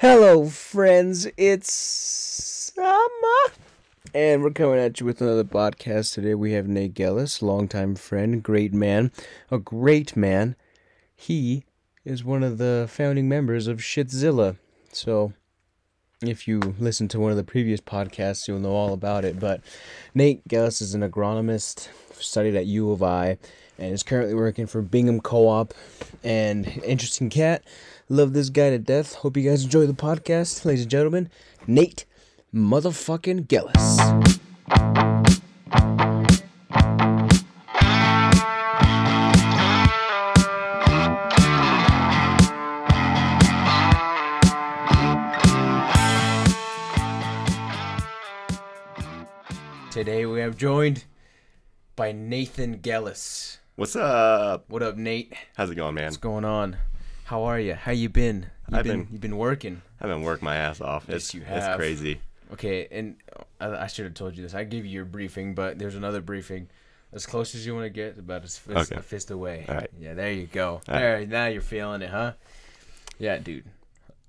Hello, friends. It's summer. And we're coming at you with another podcast today. We have Nate Gelles, longtime friend, great man, a great man. He is one of the founding members of Shitzilla. So, if you listen to one of the previous podcasts, you'll know all about it. But Nate Gelles is an agronomist, studied at U of I, and is currently working for Bingham Co-op. And interesting cat. Love this guy to death. Hope you guys enjoy the podcast, ladies and gentlemen. Nate motherfucking Gelles. Today we have joined by Nathan Gelles. What's up? What up, Nate? How's it going, man? What's going on? How are you? How you been? You I've been, been- you've been working. I've been working my ass off. Yes, It's, you it's have. crazy. Okay, and uh, I, I should have told you this. I gave you your briefing, but there's another briefing. As close as you want to get, about a fist, Okay. a fist away. All right. Yeah, there you go. All right. there, now you're feeling it, huh? Yeah, dude.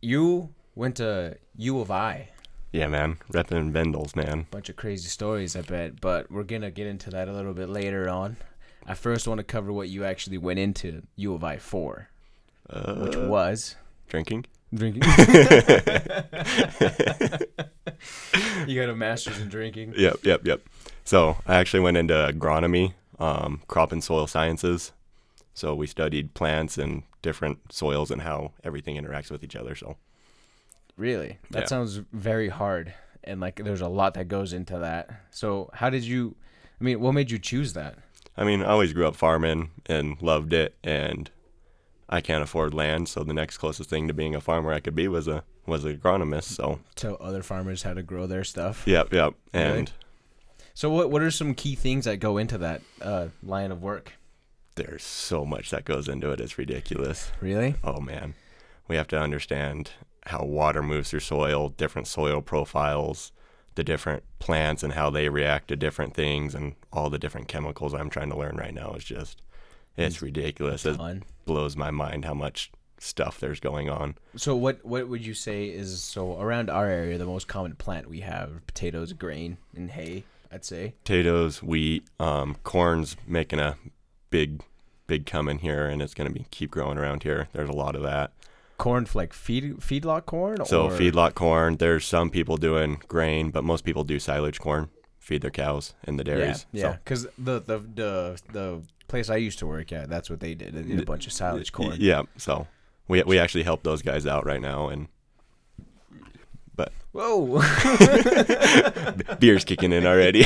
You went to U of I. Yeah, man. Repping Vandals, man. Bunch of crazy stories, I bet. But we're gonna get into that a little bit later on. I first want to cover what you actually went into U of I for, Uh, which was drinking? drinking. you got a master's in drinking. Yep, yep, yep. So I actually went into agronomy, um, crop and soil sciences. So we studied plants and different soils and how everything interacts with each other. So Really? That Yeah. sounds very hard. And like there's a lot that goes into that. So how did you I mean, what made you choose that? I mean, I always grew up farming and loved it, and I can't afford land. So the next closest thing to being a farmer I could be was a was an agronomist. So Tell other farmers how to grow their stuff. yep, yep. Really? And So what what are some key things that go into that uh, line of work? there's so much that goes into it. It's ridiculous. Really? Oh man, we have to understand how water moves through soil, different soil profiles, the different plants and how they react to different things, and all the different chemicals I'm trying to learn right now is just it's ridiculous. It Fun. blows my mind how much stuff there's going on. So what what would you say is so around our area the most common plant we have potatoes, grain, and hay, I'd say. Potatoes, wheat, um, corn's making a big, big come in here, and it's gonna be keep growing around here. There's a lot of that. Corn like feed feedlot corn So or feedlot corn. There's some people doing grain, but most people do silage corn, feed their cows in the Yeah, dairies. yeah. So, Because the, the the the place I used to work at, that's what they did. They did a bunch of silage corn. yeah. So we we actually help those guys out right now, and but Whoa! beer's kicking in already.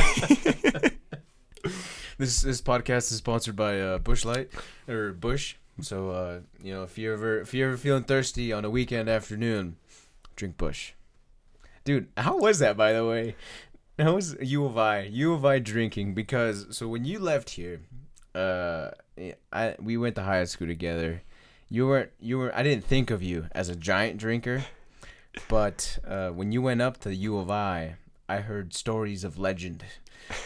this this podcast is sponsored by uh, Busch Light or Busch. So uh, you know, if you ever if you're ever feeling thirsty on a weekend afternoon, drink Busch. Dude, how was that by the way? How was U of I? U of I drinking because so when you left here, uh, I we went to high school together. You weren't you were I didn't think of you as a giant drinker, but uh, when you went up to U of I, I heard stories of legend.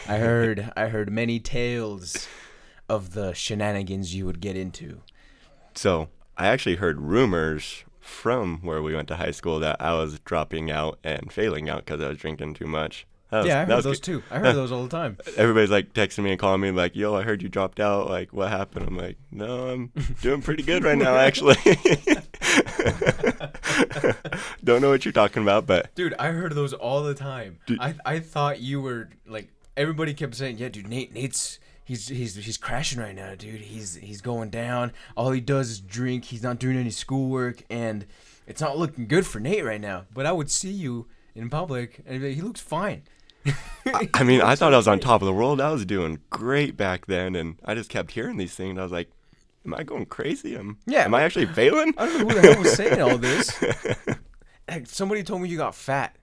I heard I heard many tales of the shenanigans you would get into. so I actually heard rumors from where we went to high school that I was dropping out and failing out because I was drinking too much. Was- yeah, I heard those good. too. I heard those all the time. Everybody's like texting me and calling me like, "Yo, I heard you dropped out. Like, what happened?" I'm like, "No, I'm doing pretty good right now, actually." Don't know what you're talking about, but Dude, I heard those all the time. Dude. I I thought you were like everybody kept saying, "Yeah, dude, Nate, Nate's he's he's he's crashing right now, dude. He's he's going down. All he does is drink. He's not doing any schoolwork, and it's not looking good for Nate right now." But I would see you in public, and like, he looks fine. I mean, I thought I was on top of the world. I was doing great back then, and I just kept hearing these things. I was like, "Am I going crazy? Am Yeah. Am I actually failing?" I don't know who the hell was saying all this. Like, somebody told me you got fat.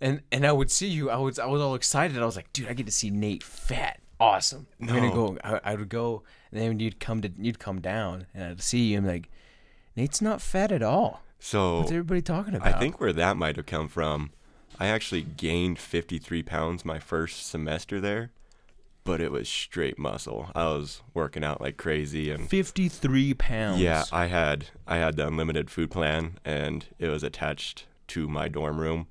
And and I would see you. I was I was all excited. I was like, dude, I get to see Nate fat. Awesome. I'm gonna go. I, I would go, and then you'd come to you'd come down, and I'd see you. I'm like, Nate's not fat at all. So What's everybody talking about? I think where that might have come from, I actually gained 53 pounds my first semester there, but it was straight muscle. I was working out like crazy and 53 pounds. yeah, I had I had the unlimited food plan and it was attached to my dorm room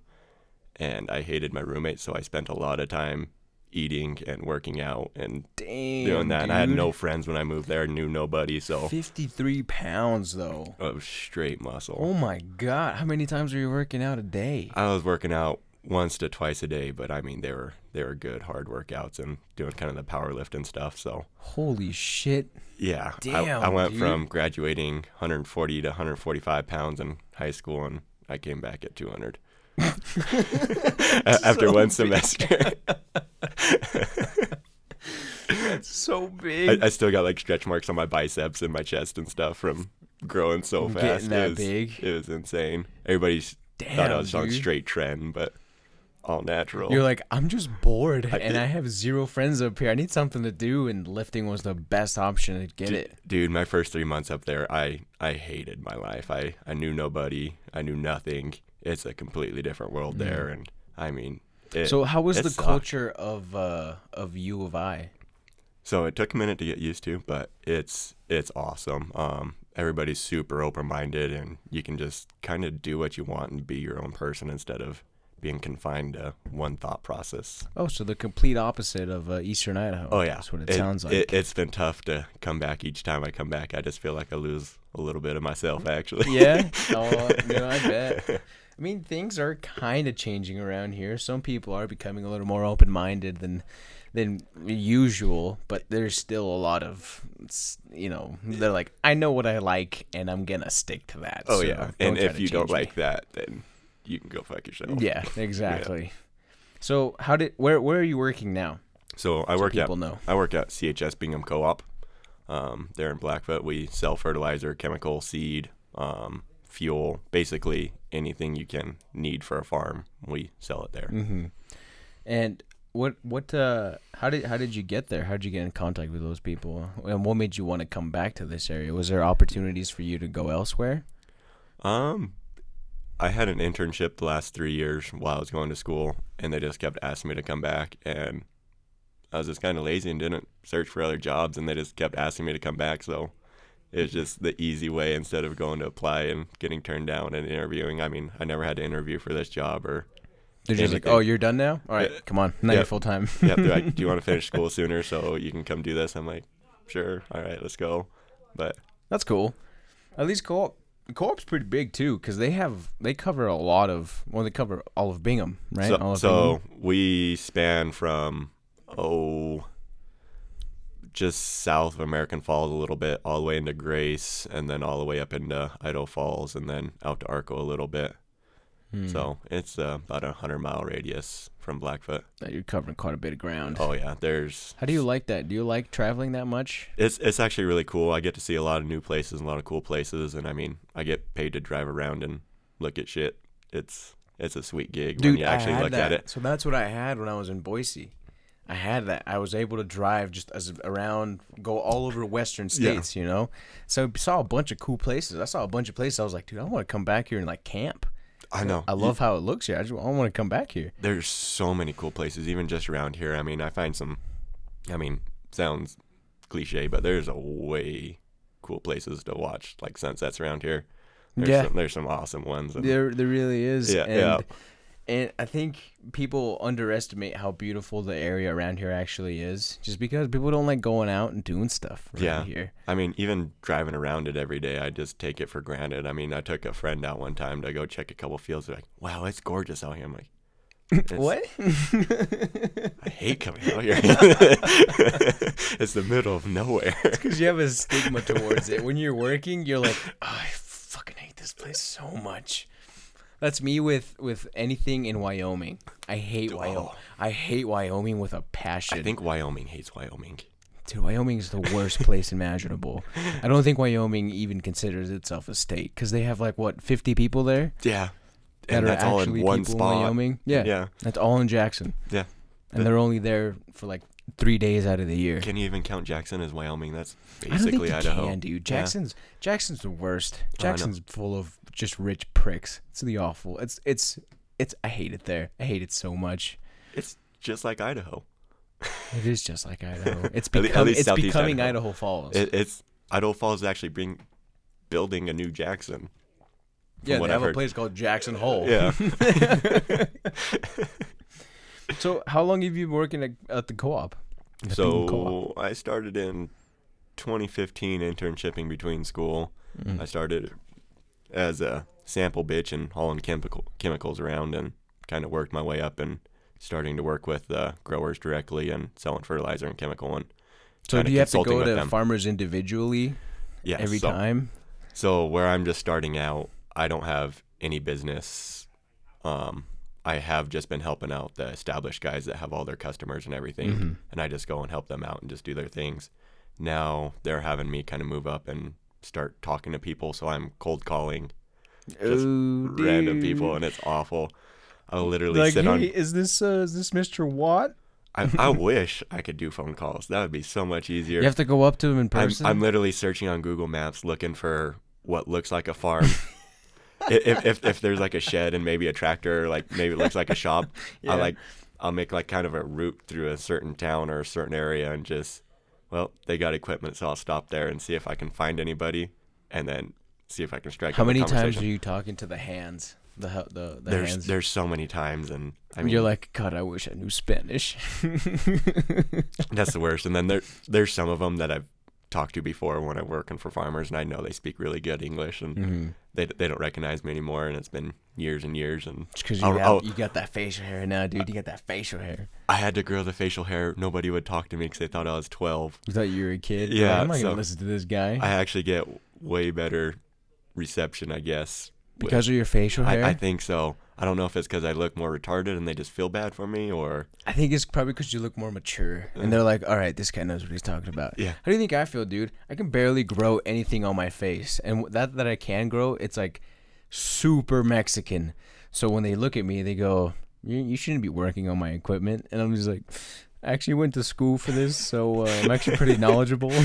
and I hated my roommate so I spent a lot of time eating and working out and Damn. doing that. And I had dude. no friends when I moved there, knew nobody, so 53 pounds, though. of straight muscle. Oh my God. How many times are you working out a day? I was working out once to twice a day, but I mean they were they were good hard workouts and doing kind of the power lift and stuff. So Holy shit. yeah, I- Damn, I, went dude. from graduating 140 to 145 pounds in high school, and I came back at 200 A- after so one big. semester. That's so big. I, I still got like stretch marks on my biceps and my chest and stuff from growing so fast. Getting that it was, big. It was insane. Everybody's thought I was on straight tren, but all natural. You're like, I'm just bored I- and I have zero friends up here. I need something to do, and lifting was the best option to get it. dude my first three months up there i i hated my life i i knew nobody i knew nothing it's a completely different world there and i mean it, so, how was the sucked. culture of uh, of U of I? so it took a minute to get used to but it's it's awesome um everybody's super open-minded and you can just kind of do what you want and be your own person instead of being confined to one thought process Oh, so the complete opposite of uh, Eastern Idaho. oh yeah that's what it, sounds like. it, it's been tough to come back each time i come back i just feel like i lose a little bit of myself actually yeah. Oh, you know, I bet. I mean, things are kind of changing around here. Some people are becoming a little more open-minded than than usual, but there's still a lot of, you know, they're like, I know what I like, and I'm gonna stick to that. Oh so yeah, and if you don't me." like that, then you can go fuck yourself. yeah, exactly. So, how did where where are you working now? So I So work at people know. I work at CHS Bingham Co-op. Um, there in Blackfoot, we sell fertilizer, chemical, seed, um, fuel, basically anything you can need for a farm. We sell it there. Mm-hmm. And what what uh how did how did you get there? How did you get in contact with those people? And what made you want to come back to this area? Was there opportunities for you to go elsewhere? Um, I had an internship the last three years while I was going to school, and they just kept asking me to come back, and I was just kind of lazy and didn't search for other jobs, and they just kept asking me to come back. So it was just the easy way instead of going to apply and getting turned down and interviewing. I mean, I never had to interview for this job or. They're just like, oh, you're done now. All right, Yeah. come on, now Yeah. you're full time. yeah, like, do you want to finish school sooner so you can come do this? I'm like, sure. All right, let's go. But That's cool. At least co-op co-op's pretty big too, because they have they cover a lot of well, they cover all of Bingham, right? all So, so we span from oh, just south of American Falls a little bit, all the way into Grace, and then all the way up into Idaho Falls, and then out to Arco a little bit. Bingham. So it's uh, about a hundred mile radius from Blackfoot. Hmm. you're covering quite a bit of ground. Oh yeah, there's. How do you like that? Do you like traveling that much? It's it's actually really cool. I get to see a lot of new places, and a lot of cool places, and I mean, I get paid to drive around and look at shit. It's it's a sweet gig when you actually look at it. So that's what I had when I was in Boise. I had that. I was able to drive just as around, go all over Western Yeah. states, you know. So I saw a bunch of cool places. I saw a bunch of places. I was like, dude, I want to come back here and like camp. I know. I You- love how it looks here. I just I want to come back here. there's so many cool places, even just around here. I mean, I find some. I mean, sounds cliche, but there's a way cool places to watch, like sunsets around here. There's Yeah. some, there's some awesome ones. And There, there really is. Yeah, and, yeah. And I think people underestimate how beautiful the area around here actually is, just because people don't like going out and doing stuff around Yeah. here. I mean, even driving around it every day, I just take it for granted. I mean, I took a friend out one time to go check a couple fields. They're like, "Wow, it's gorgeous out here." I'm like, What? I hate coming out here. it's the middle of nowhere." Because you have a stigma towards it. When you're working, you're like, oh, I fucking hate this place so much. That's me with with anything in Wyoming. I hate Wyoming. Oh. I hate Wyoming with a passion. I think Wyoming hates Wyoming. Dude, Wyoming is the worst place imaginable. I don't think Wyoming even considers itself a state because they have like what 50 people there Yeah, that and are that's all actually in one people spot. in Wyoming. Yeah, Yeah. that's all in Jackson, Yeah. and they're only there for like three days out of the year. Can you even count Jackson as Wyoming? That's I don't think basically you Idaho. can, dude. Jackson's Jackson's the worst. Jackson's full of just rich pricks. It's the awful. It's it's it's. I hate it there. I hate it so much. It's just like Idaho. It is just like Idaho. It's At becoming it's becoming Idaho. Idaho Falls. It, it's Idaho Falls is actually being building a new Jackson. yeah, they I've a place called Jackson Hole. Yeah. So how long have you been working at, at the co-op? The Peyton co-op. so I started in 2015 internshipping between school. Mm. I started as a sample bitch and hauling chemical chemicals around and kind of worked my way up and starting to work with uh, growers directly and selling fertilizer and chemical and So do you have to go to them. farmers individually yeah every so, time? So where I'm just starting out, I don't have any business. Um, I have just been helping out the established guys that have all their customers and everything, Mhm. and I just go and help them out and just do their things. Now they're having me kind of move up and start talking to people, so I'm cold calling just Oh, random people, and it's awful. I literally Like, sit hey, on. is this uh, is this Mr. Watt? I, I wish I could do phone calls. That would be so much easier. You have to go up to him in I'm, person. I'm literally searching on Google Maps looking for what looks like a farm. If, if if there's like a shed and maybe a tractor, like maybe it looks like a shop, Yeah. I like I'll make like kind of a route through a certain town or a certain area and just well they got equipment, so I'll stop there and see if I can find anybody, and then see if I can strike. How many times are you talking to the hands? The the, the There's hands. there's so many times, and I mean You're like, God, I wish I knew Spanish. That's the worst. And then there there's some of them that I've talked to before when I'm working for farmers, and I know they speak really good English, and Mhm. they they don't recognize me anymore, and it's been years and years. And because you, oh, I'll- oh. you got that facial hair now, dude. You got that facial hair. I had to grow the facial hair. Nobody would talk to me because they thought I was 12. You thought you were a kid. Yeah, like, I'm not so- gonna listen to this guy I actually get way better reception, I guess. with- because of your facial hair. I, I think so. I don't know if it's because I look more retarded and they just feel bad for me, or I think it's probably because you look more mature, and they're like, "All right, this guy knows what he's talking about." yeah. How do you think I feel, dude? I can barely grow anything on my face, and that that I can grow, it's like super Mexican. So when they look at me, they go, "You, you shouldn't be working on my equipment," and I'm just like, "I actually went to school for this, so uh, I'm actually pretty knowledgeable."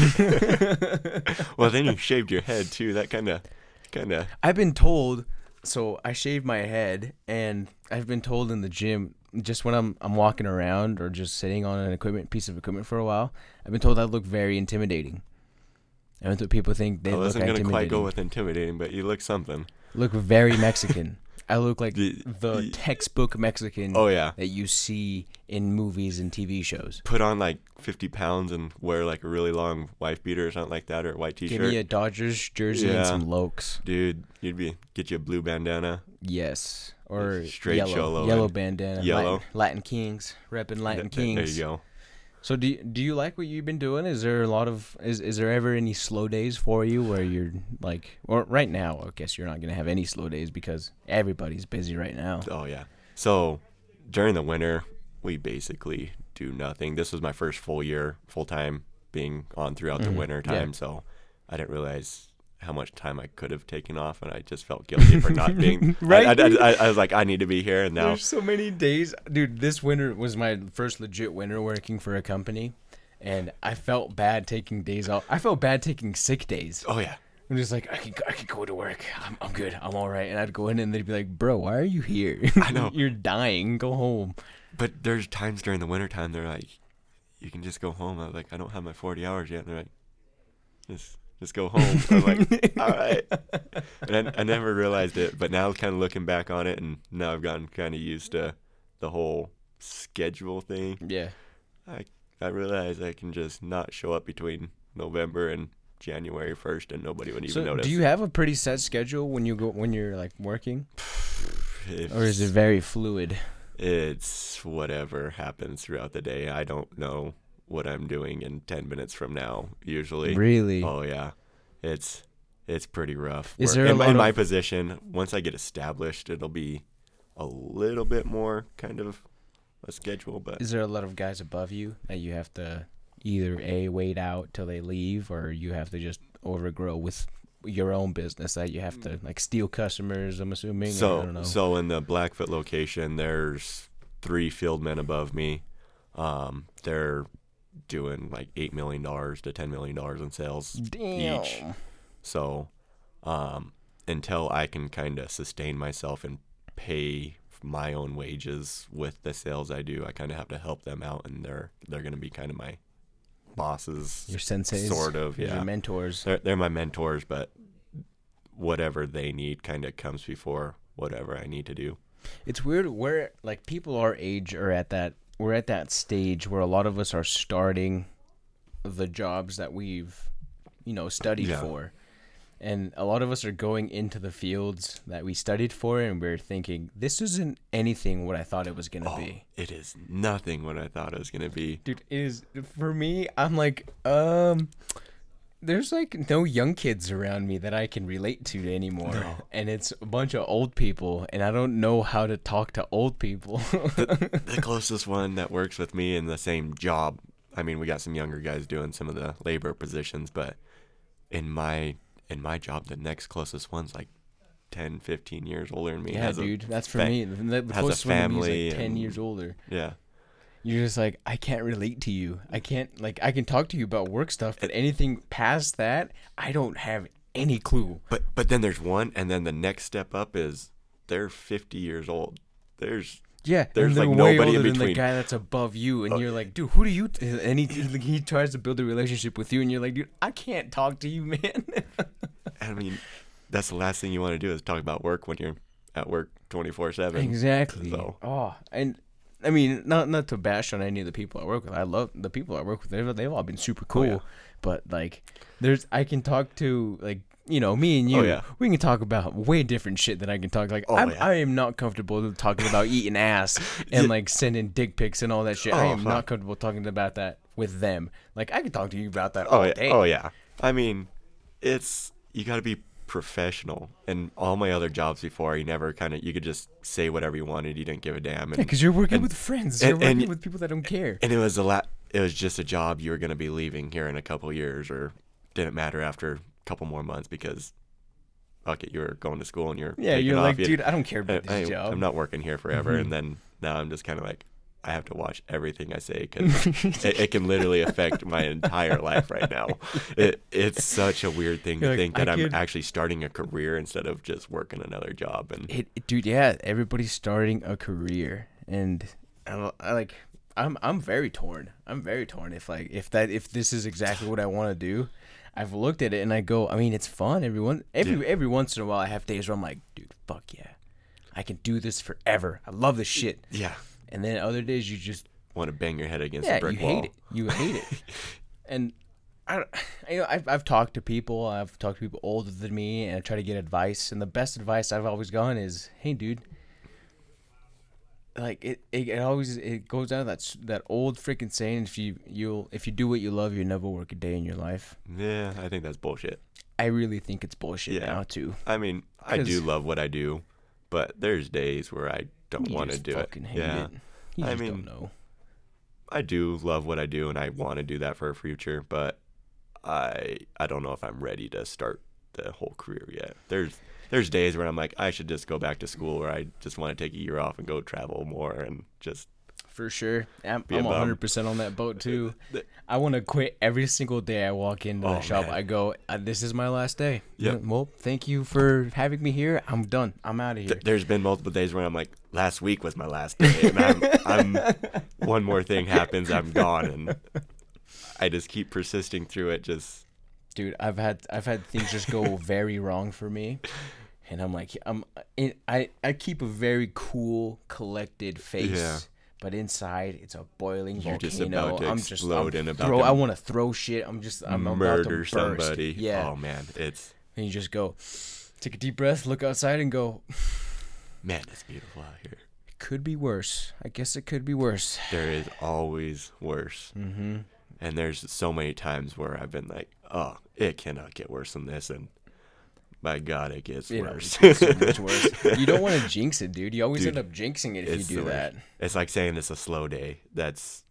Well, then you shaved your head too. That kind of, kind of. I've been told, so I shave my head, and I've been told in the gym, just when I'm I'm walking around or just sitting on an equipment piece of equipment for a while, I've been told I look very intimidating. And that's what people think they oh, I wasn't gonna quite go with intimidating, but you look something. look very Mexican. I look like The- the textbook Mexican Oh yeah. that you see in movies and TV shows. Put on like 50 pounds and wear like a really long wife beater or something like that, or a white T-shirt. Give me a Dodgers jersey and Yeah. some Lokes. Dude, you'd be get you a blue bandana. Yes. Or Straight yellow, cholo yellow bandana. yellow. Latin, Latin Kings, repping Latin th- Kings. There you go. So do you, do you like what you've been doing? Is there a lot of is is there ever any slow days for you where you're like or right now? I guess you're not gonna have any slow days because everybody's busy right now. Oh yeah. So during the winter, we basically do nothing. This was my first full year, full time being on throughout Mhm. the winter Yeah. time. So I didn't realize how much time I could have taken off, and I just felt guilty for not being. Right, I, I. I, I was like, I need to be here, and now There's so many days, dude. This winter was my first legit winter working for a company, and I felt bad taking days off. I felt bad taking sick days. oh yeah. I'm just like I can I can go to work. I'm I'm good. I'm all right. And I'd go in and they'd be like, "Bro, why are you here? I know. you're dying. Go home." But there's times during the winter time they're like, you can just go home. I'm like, I don't have my 40 hours yet. And they're like, just just go home. I'm like, all right. And I, I never realized it, but now kind of looking back on it, and now I've gotten kind of used to the whole schedule thing. Yeah. I I realize I can just not show up between November and January 1st, and nobody would even So, notice. do you have a pretty set schedule when you go when you're like working, If or is it very fluid? It's whatever happens throughout the day. I don't know what I'm doing in 10 minutes from now, usually. Really? Oh yeah, it's it's pretty rough. Is there in, in my of- position? Once I get established, it'll be a little bit more kind of a schedule, but Is there a lot of guys above you that you have to either a wait out till they leave, or you have to just overgrow with your own business that you have to like steal customers? I'm assuming. so don't know. so in the Blackfoot location, there's three field men above me. Um, they're doing like eight million dollars to ten million dollars in sales Damn. each. So, um, until I can kind of sustain myself and pay my own wages with the sales I do. I kind of have to help them out, and they're they're gonna be kind of my bosses, Your senseis, sort of. your Yeah, mentors. they're they're my mentors, but whatever they need kind of comes before whatever I need to do. It's weird where like people our age are at that we're at that stage where a lot of us are starting the jobs that we've you know studied Yeah. for. And a lot of us are going into the fields that we studied for and we're thinking this isn't anything what I thought it was going to Oh, be. it is nothing what I thought it was gonna be. Dude, it is for me, I'm like um there's like no young kids around me that I can relate to anymore. No. And it's a bunch of old people and I don't know how to talk to old people. the closest one that works with me in the same job. I mean, we got some younger guys doing some of the labor positions, but in my in my job, the next closest one's like 10, 15 years older than me. Yeah, has a dude, that's for fa- me. The, the has a closest one to me is like ten and- years older. Yeah, You're just like, I can't relate to you. I can't like I can talk to you about work stuff, but anything past that, I don't have any clue. but but then there's one, and then the next step up is they're 50 years old. There's Yeah, There's, like, way nobody in older than the guy that's above you, and Oh, you're like, dude, who do you? T-? And he he tries to build a relationship with you, and you're like, dude, I can't talk to you, man. I mean, that's the last thing you want to do is talk about work when you're at work 24 seven. exactly. So- Oh, and I mean, not not to bash on any of the people I work with. I love the people I work with. They've they've all been super oh, cool. Oh, yeah. But like, there's I can talk to like you know me and you. Oh, yeah. We can talk about way different shit than I can talk. Like Oh, I'm, yeah. I am not comfortable talking about eating ass and like sending dick pics and all that shit. I Oh, am not comfortable talking about that with them. Like I can talk to you about that Oh all yeah. day. Oh yeah. I mean, it's you got to be professional. And all my other jobs before, you never kind of you could just say whatever you wanted. You didn't give a damn. Yeah, because you're working and- with friends. and- you're working and- with people that don't care. and it was a lot. It was just a job you were gonna be leaving here in a couple years, or didn't matter after a couple more months because, fuck it, you were going to school and you're Yeah, you're off. like, dude, I don't care I, about this I, job. I'm not working here forever. Mhm. And then now I'm just kind of like, I have to watch everything I say because it, it can literally affect my entire life right now. It it's such a weird thing You're to like, think that I'm could- actually starting a career instead of just working another job. And It, dude, yeah, everybody's starting a career, and I, I like, I'm, I'm very torn. I'm very torn. If like, if that, if this is exactly what I want to do, I've looked at it and I go, I mean, it's fun. Everyone, every, Yeah. every once in a while, I have days where I'm like, dude, fuck yeah, I can do this forever. I love this shit. yeah, And then other days you just, want to bang your head against yeah, a brick you wall. hate it. You hate it. and I, you know, I've, I've talked to people. I've talked to people older than me, and I try to get advice. And the best advice I've always gotten is, "Hey, dude, like it, it, it always it goes down to that that old freaking saying: if you you'll if you do what you love, you never work a day in your life." Yeah, I think that's bullshit. I really think it's bullshit Yeah. now too. I mean, I do love what I do, but there's days where I don't want to do it. Yeah, it. You I mean, don't know. I do love what I do, and I want to do that for a future, but I I don't know if I'm ready to start the whole career yet. There's there's days where I'm like, I should just go back to school, or I just want to take a year off and go travel more, and just For sure. I'm, I'm 100% on that boat too. I want to quit every single day I walk into the Oh, shop. man. I go, uh, this is my last day. Yep. Well, thank you for having me here. I'm done. I'm out of here. th- there's been multiple days where I'm like, last week was my last day, and I'm, I'm one more thing happens, I'm gone, and I just keep persisting through it. Just Dude, I've had I've had things just go very wrong for me. And I'm like I'm I I keep a very cool, collected face. But inside, it's a boiling You're volcano. just about to I'm just explode I'm and about to I want to throw shit. I'm just I'm about to murder somebody. Yeah. Oh man, it's And you just go, take a deep breath, look outside, and go. man, it's beautiful out here. It could be worse. I guess it could be worse. There is always worse. Mm-hmm. And there's so many times where I've been like, oh, it cannot get worse than this. And by God, it gets It worse. always gets so much worse. You don't want to jinx it, dude. You always Dude, end up jinxing it if you do that. it's like saying it's a slow day. That's,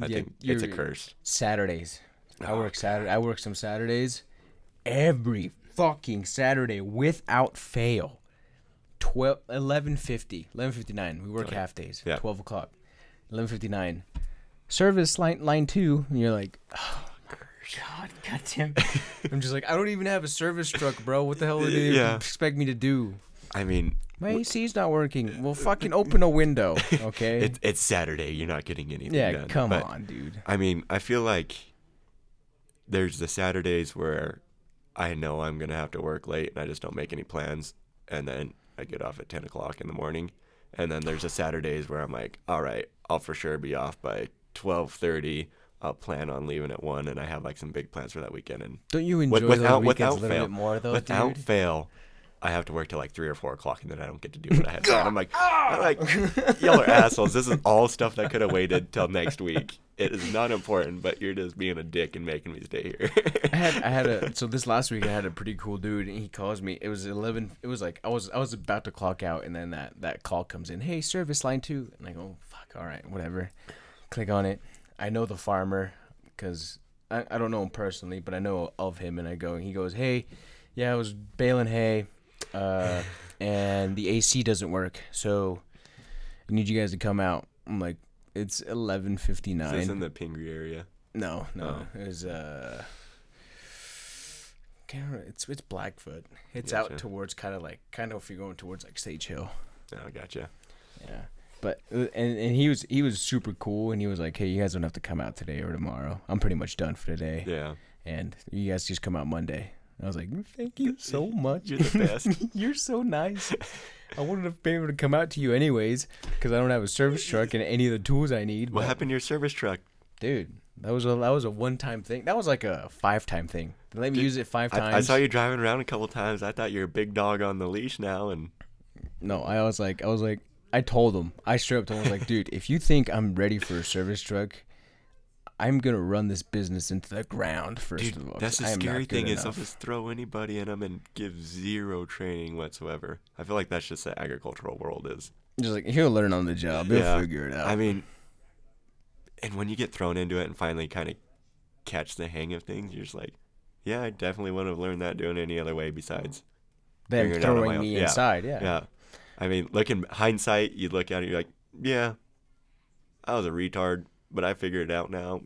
I Yeah, think it's a curse. Saturdays. I Oh, work Saturday. I work some Saturdays. Every fucking Saturday without fail. 12, 11.50, 11.59. We work yeah. half days. Yeah. 12 o'clock. 11.59. Service line line two. And you're like, oh, God, goddamn. I'm just like, I don't even have a service truck, bro. What the hell do you yeah. expect me to do? I mean, my AC is not working. Well, fucking open a window, okay? it, it's Saturday. You're not getting anything yeah, done. come but, on, dude. I mean, I feel like there's the Saturdays where I know I'm gonna have to work late, and I just don't make any plans, and then I get off at 10 o'clock in the morning, and then there's the Saturdays where I'm like, all right, I'll for sure be off by 12:30 uh, plan on leaving at one, and I have like some big plans for that weekend. And don't you enjoy with, without without fail, more, though, without dude? fail, I have to work till like three or four o'clock, and then I don't get to do what I had. I'm like, I'm like, y'all are assholes. This is all stuff that could have waited till next week. It is not important, but you're just being a dick and making me stay here. I had I had a so this last week I had a pretty cool dude, and he calls me. It was eleven. It was like I was I was about to clock out, and then that that call comes in. Hey, service line two, and I go, fuck, all right, whatever. Click on it I know the farmer because I, I don't know him personally, but I know of him. And I go. And he goes, hey, yeah, I was baling hay, uh, and the AC doesn't work, so I need you guys to come out. I'm like, it's 11.59. Is this in the Pingree area? No, no. Oh. It was uh it's it's Blackfoot. It's out towards kind of like kind of if you're going towards like Sage Hill. Oh, I gotcha. Yeah. But uh, and and he was he was super cool and he was like, "Hey, you guys don't have to come out today or tomorrow. I'm pretty much done for today, Yeah, and you guys just come out Monday." I was like, "Thank you so much. you're the best. You're so nice. I wouldn't have been able to come out to you anyways because I don't have a service truck and any of the tools I need. what happened to your service truck? dude? That was a that was a one time thing. That was like a five time thing. They let me Dude, use it five I, times. I saw you driving around a couple times. I thought you're a big dog on the leash now, and No, I was like, I was like, I told him, I straight up told him, like, dude, if you think I'm ready for a service truck, I'm gonna run this business into the ground first dude, of all. That's the scary thing is I'll just throw anybody in them and give zero training whatsoever. I feel like that's just the agricultural world is. just like he'll learn on the job. He'll Yeah. figure it out. I mean, and when you get thrown into it and finally kind of catch the hang of things, you're just like, yeah, I definitely wouldn't have learned that doing any other way besides. them figuring it out throwing me Yeah. inside, yeah. Yeah. I mean, looking hindsight, you look at it, you're like, yeah, I was a retard, but I figured it out now.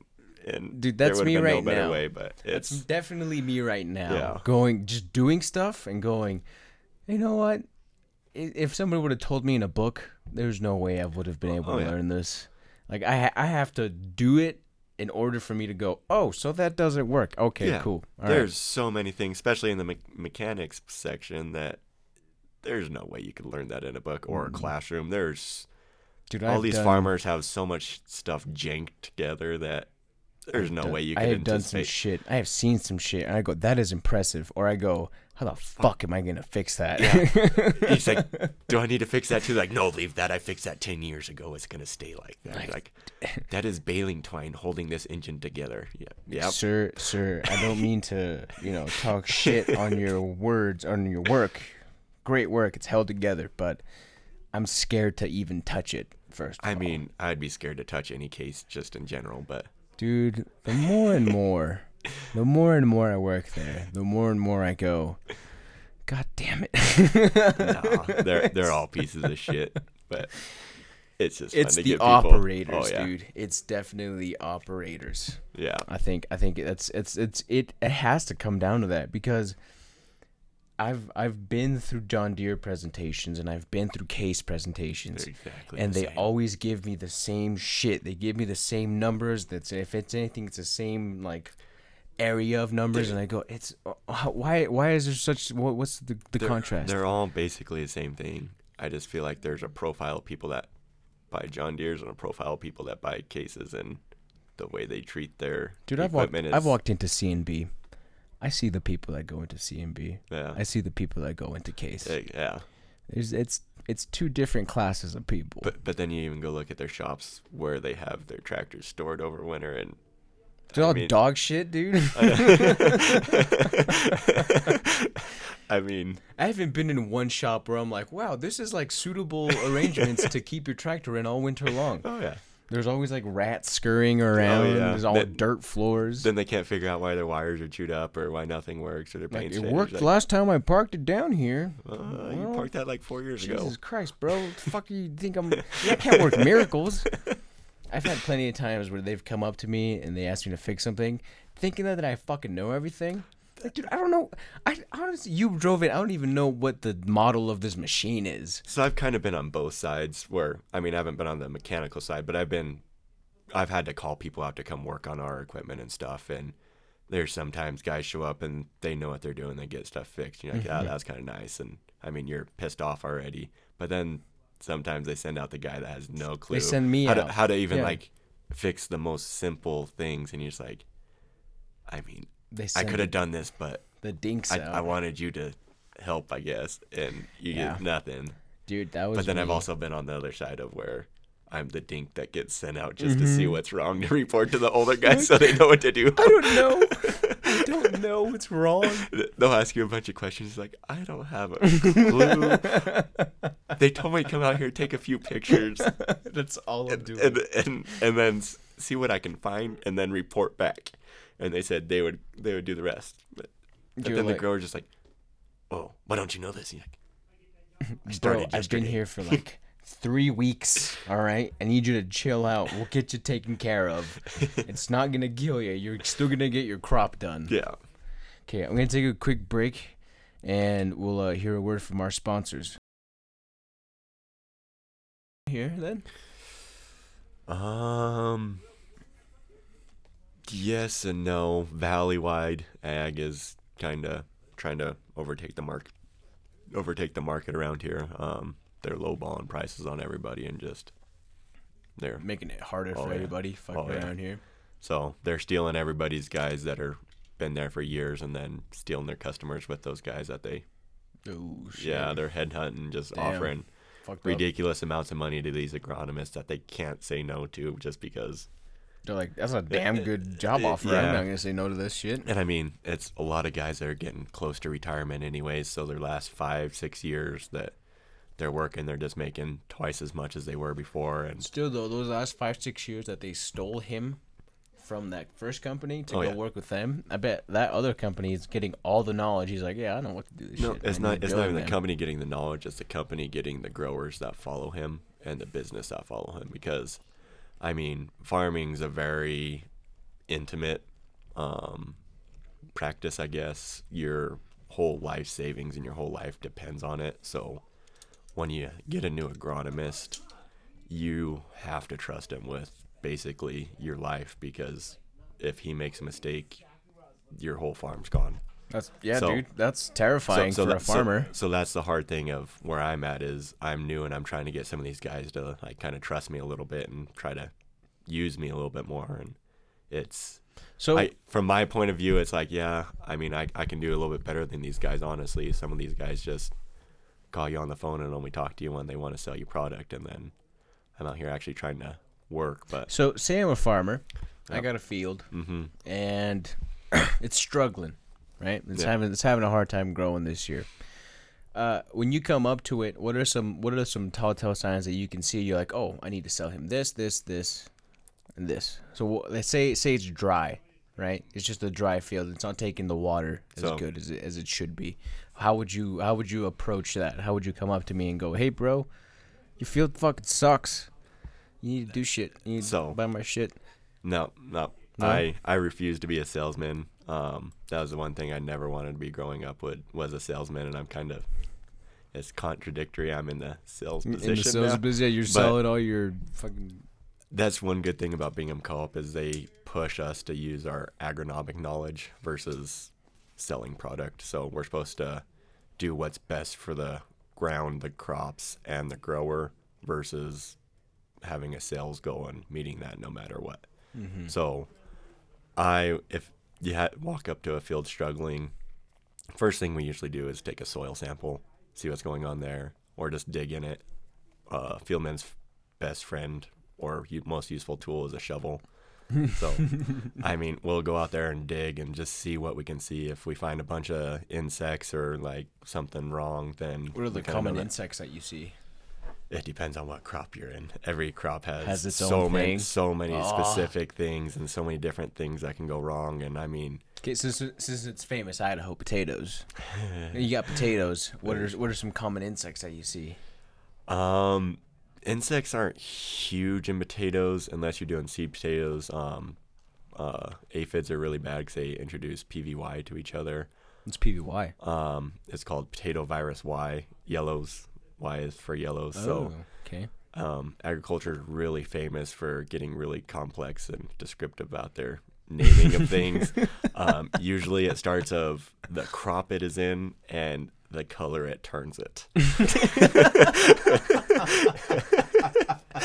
And Dude, that's me right no better now. way, but It's it's definitely me right now. Yeah. Going, just doing stuff and going, you know what? If somebody would have told me in a book, there's no way I would have been able Oh, to yeah. learn this. Like I, ha- I have to do it in order for me to go. Oh, so that doesn't work. Okay, Yeah. cool. All right. there's so many things, especially in the me- mechanics section, that there's no way you could learn that in a book or a mm-hmm. classroom. There's Dude, all. I've these done- farmers have so much stuff janked together that there's no done- way you can. I could have done some shit. I have seen some shit, and I go, "That is impressive," or I go, "How the fuck am I gonna fix that?" He's like, "Do I need to fix that too?" Like, no, leave that. I fixed that ten years ago. It's gonna stay like that. Like- Like, that is baling twine holding this engine together. Yeah, yeah. Sir, sir, I don't mean to, you know, talk shit on your words, on your work. Great work. It's held together, but I'm scared to even touch it first. I all. mean, I'd be scared to touch any case just in general, but dude, the more and more, the more and more I work there, the more and more I go, God damn it. nah, they're they're all pieces of shit. But it's just it's the operators, oh, yeah. dude. It's definitely operators. Yeah, I think I think it's it's it's it, it has to come down to that because I've I've been through John Deere presentations and I've been through Case presentations exactly. and the they same. always give me the same shit. They give me the same numbers. That's if it's anything, it's the same like area of numbers, and I go, it's uh, why why is there such what, what's the the they're, contrast? They're all basically the same thing. I just feel like there's a profile of people that buy John Deere's and a profile of people that buy Cases and the way they treat their Dude, I've walked is I've walked into C and B. I see the people that go into C and B. yeah, I see the people that go into Case. Yeah. There's it's it's two different classes of people. But but then you even go look at their shops where they have their tractors stored over winter and They're all mean- dog shit, dude. I mean, I haven't been in one shop where I'm like, wow, this is like suitable arrangements to keep your tractor in all winter long. oh yeah. There's always like rats scurrying around. Oh, yeah. There's all That- dirt floors. Then they can't figure out why their wires are chewed up or why nothing works or their Like, paint's it finished. worked Like, last time I parked it down here. uh, Well, you parked that like four years ago. Jesus Christ, bro. What the fuck you think I'm? Yeah, I can't work miracles. I've had plenty of times where they've come up to me and they ask me to fix something, thinking that, that I fucking know everything. Like, dude, I don't know. I honestly, you drove it. I don't even know what the model of this machine is. So I've kind of been on both sides. Where I mean, I haven't been on the mechanical side, but I've been, I've had to call people out to come work on our equipment and stuff. And there's sometimes guys show up and they know what they're doing. They get stuff fixed. You're like, mm-hmm. yeah, that's kind of nice. And I mean, you're pissed off already. But then sometimes they send out the guy that has no clue. They send me how out. to how to even Yeah. like fix the most simple things, and you're just like, I mean, They I could have done this, but the dinks I. I wanted you to help, I guess, and you Yeah. get nothing. dude, that was. But then I've also been on the other side of where I'm the dink that gets sent out just to see mm-hmm. what's wrong to report to the older guys so they know what to do. I don't know. I don't know what's wrong. They'll ask you a bunch of questions like, I don't have a clue. they told me to come out here take a few pictures That's all I'm and, doing. and, and, and then see what I can find and then report back. And they said they would they would do the rest. But, but then like- the grower's just like, oh, why don't you know this? You're like, I Bro, started I've been here for like three weeks. All right, I need you to chill out. We'll get you taken care of. It's not gonna kill you. You're still gonna get your crop done. Yeah. Okay, I'm gonna take a quick break, and we'll uh, hear a word from our sponsors. Here then. Um. Yes and no. Valley-wide ag is kind of trying to overtake the market, overtake the market around here. Um, they're lowballing prices on everybody and just they're Making it harder Oh, for yeah. everybody fucking Oh, yeah. around here. so they're stealing everybody's guys that are been there for years and then stealing their customers with those guys that they Oh shit. yeah they're headhunting just Damn. offering ridiculous amounts of money to these agronomists that they can't say no to just because They're like, that's a damn eh, good job eh, offer. I'm not gonna say no to this shit. And I mean, it's a lot of guys that are getting close to retirement anyways. So their last five, six years that they're working, they're just making twice as much as they were before. And Still though, those last five six years that they stole him from that first company to Oh, go yeah. work with them, I bet that other company is getting all the knowledge. He's like, yeah, I don't know what to do this no, shit. it's I not. It's not go even the company getting the knowledge. It's the company getting the growers that follow him and the business that follow him. Because, I mean, farming's a very intimate um, practice. I guess your whole life savings and your whole life depends on it. So, when you get a new agronomist, you have to trust him with basically your life because if he makes a mistake, your whole farm's gone. That's yeah, So- dude. That's terrifying for a farmer. So, so that's the hard thing of where I'm at is I'm new and I'm trying to get some of these guys to like kind of trust me a little bit and try to use me a little bit more. And it's so I from my point of view, it's like yeah, I mean I I can do a little bit better than these guys. Honestly, some of these guys just call you on the phone and only talk to you when they want to sell you product, and then I'm out here actually trying to work. But so say I'm a farmer. I got a field hmm and it's struggling, right? It's Yeah. having it's having a hard time growing this year. Uh, when you come up to it, what are some what are some telltale signs that you can see? You're like, oh, I need to sell him this, this, this, and this. So let's say say it's dry, right? It's just a dry field. It's not taking the water as So- good as it, as it should be. How would you how would you approach that? How would you come up to me and go, hey, bro, your field fucking sucks. You need to do shit. You need So- to buy my shit. No, no. No? I I refuse to be a salesman. Um, that was the one thing I never wanted to be growing up with was a salesman, and I'm kind of it's contradictory. I'm in the sales position in the sales now. business, yeah, you're selling all your fucking. That's one good thing about Bingham Co-op is they push us to use our agronomic knowledge versus selling product. So we're supposed to do what's best for the ground, the crops, and the grower versus having a sales goal and meeting that no matter what. So I if you ha- walk up to a field struggling, first thing we usually do is take a soil sample, see what's going on there, or just dig in it. Uh, Fieldman's best friend or u- most useful tool is a shovel. So, I mean, we'll go out there and dig and just see what we can see. If we find a bunch of insects or like something wrong, then What are the common insects that you see? It depends on what crop you're in. Every crop has, Has its so own many, thing? so many Ah. specific things and so many different things that can go wrong. And I mean, Okay, since since it's famous Idaho potatoes, you got potatoes. What are what are some common insects that you see? um, insects aren't huge in potatoes unless you're doing seed potatoes. Um, uh, aphids are really bad because they introduce PVY to each other. It's PVY. Um, it's called potato virus Y. Yellows. Y is for yellows. So Oh, okay. um, agriculture is really famous for getting really complex and descriptive about their naming of things. Um, usually, it starts of the crop it is in and the color it turns it.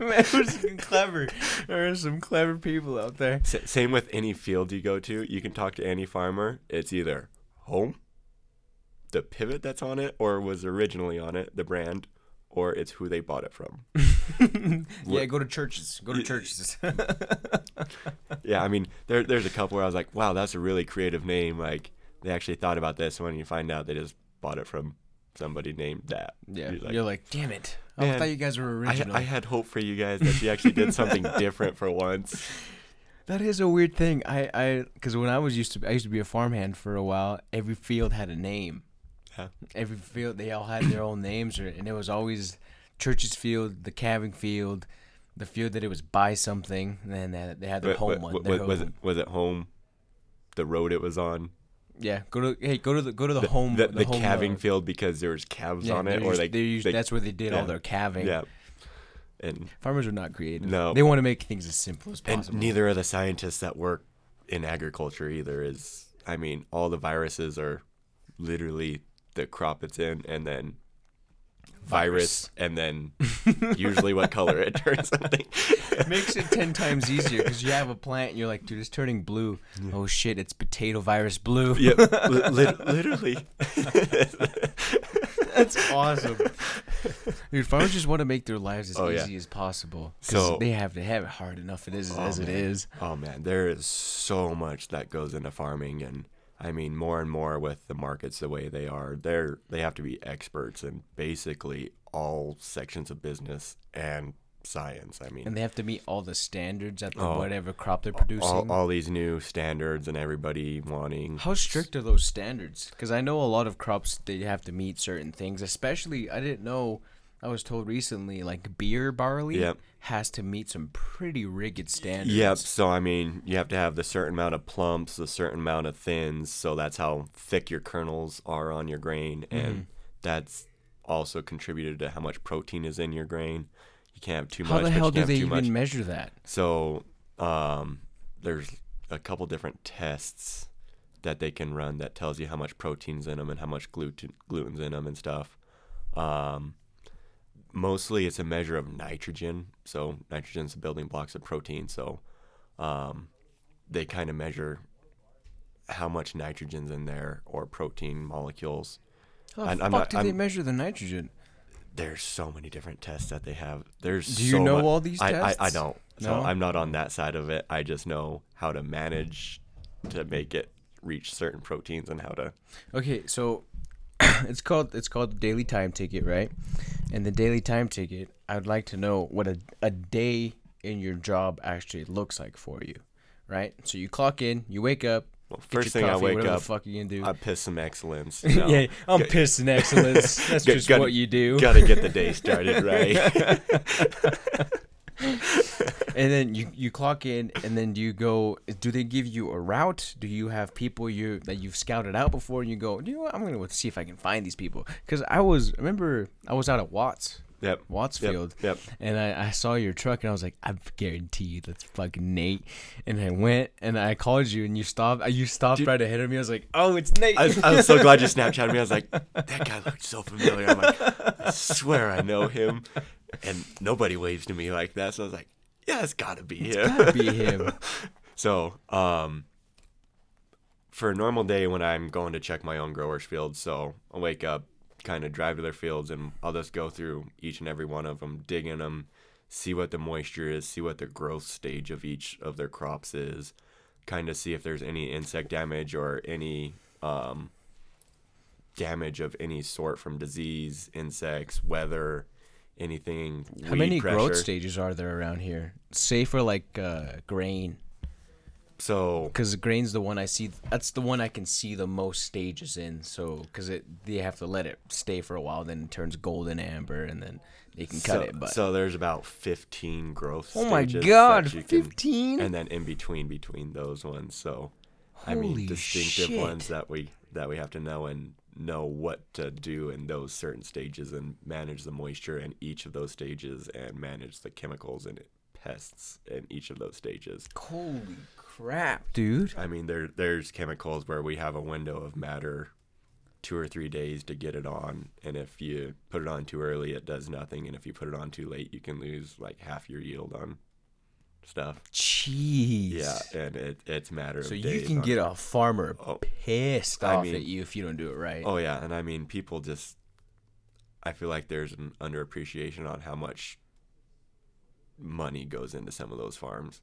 Man, we're clever. There are some clever people out there. S- same with any field you go to. You can talk to any farmer. It's either home, the pivot that's on it, or was originally on it, the brand, or it's who they bought it from. Yeah, go to churches. Go to churches. Yeah, I mean, there, there's a couple where I was like, wow, that's a really creative name. Like, they actually thought about this. And when you find out they just bought it from somebody named that. yeah, You're like, you're like, damn it! Oh, I thought you guys were I, original. I had hope for you guys that you actually did something different for once. That is a weird thing. I, I, because when I was used to, I used to be a farmhand for a while. Every field had a name. Yeah. Every field, they all had their own names, or, and it was always Church's Field, the calving field, the field that it was by something, and then they- they had their Wa- home one. their was, it, home- was it home? The road it was on? yeah, go to hey, go to the go to the, The, home the, the home calving road. field because there was calves Yeah, on it, they're or used- they, used- they that's where they did all their calving. yeah. And Farmers are not creative. No. they want to make things as simple as possible. and neither are the scientists that work in agriculture either. Is I mean, all the viruses are literally the crop it's in, and then virus, and then usually what color it turns something. it makes it 10 times easier because you have a plant and you're like, dude, it's turning blue. Oh shit, it's potato virus blue. yep, li- lit- literally. That's awesome. Dude, farmers just want to make their lives as Oh, yeah. easy as possible. Because So- they have to have it hard enough it is Oh, as it man. is. Oh man, there is so much that goes into farming, and I mean more and more with the markets the way they are. They're they have to be experts in basically all sections of business and science. I mean, And they have to meet all the standards at the Oh. whatever crop they're producing. all, all these new standards and everybody wanting. How strict are those standards? Because I know a lot of crops they have to meet certain things. Especially, I didn't know. I was told recently, like beer barley Yep. Has to meet some pretty rigid standards. Yep. So I mean, you have to have the certain amount of plumps, the certain amount of thins. So that's how thick your kernels are on your grain, Mm-hmm. and that's also contributed to how much protein is in your grain. You can't have too How much. the hell do they even much. measure that? So um, there's a couple different tests that they can run that tells you how much protein's in them and how much gluten gluten's in them and stuff. Um, mostly it's a measure of nitrogen. So nitrogen's the building blocks of protein. So um, they kind of measure how much nitrogen's in there or protein molecules. How the I'm- fuck I'm not- do they I'm- measure the nitrogen? There's so many different tests that they have. There's Do you so know all these I, I, I don't. So No? I'm not on that side of it. I just know how to manage to make it reach certain proteins and how to. Okay, so it's called it's called the daily time ticket, right? And the daily time ticket, I'd like to know what a a day in your job actually looks like for you, right? So you clock in, you wake up, Well, first thing I coffee, wake up, the fuck you do. I piss some excellence. Yeah, I'm pissed in excellence. That's just gotta- what you do. Gotta get the day started right. and then you you clock in, and then do you go? Do they give you a route? Do you have people you that you've scouted out before? And you go, you know what? I'm gonna see if I can find these people. Because I was remember I was out at Watts yep. Wattsfield, Yep. and I, I saw your truck, and I was like, I guarantee you that's fucking Nate. And I went and I called you, and you stopped. Uh, you stopped Dude. right ahead of me. I was like, oh, it's Nate. I was, I was so glad you Snapchatted me. I was like, that guy looked so familiar. I'm like, I swear I know him. And nobody waves to me like that. So I was like, yeah, it's gotta be him. Gotta be him. So, um, for a normal day when I'm going to check my own growers' fields, so I'll wake up, kind of drive to their fields, and I'll just go through each and every one of them, dig in them, see what the moisture is, see what the growth stage of each of their crops is, kind of see if there's any insect damage or any um, damage of any sort from disease, insects, weather, anything. How many pressure. growth stages are there around here? Say for like uh, grain. So because grain's the one I see. That's the one I can see the most stages in. So because it they have to let it stay for a while, then it turns golden amber, and then they can cut so, it. But so there's about 15 growth oh my god, that you can- fifteen! and then in between between those ones. So I mean distinctive shit. ones that we that we have to know and know what to do in those certain stages and manage the moisture in each of those stages and manage the chemicals and pests in each of those stages. Holy crap, dude! I mean there there's chemicals where we have a window of matter two or three days to get it on and if you put it on too early it does nothing and if you put it on too late you can lose like half your yield on stuff. Jeez. Yeah, and it, it's a matter of So you can get a farmer Oh, pissed I off mean- at you if you don't do it right. Oh yeah, and I mean people just I feel like there's an underappreciation on how much money goes into some of those farms.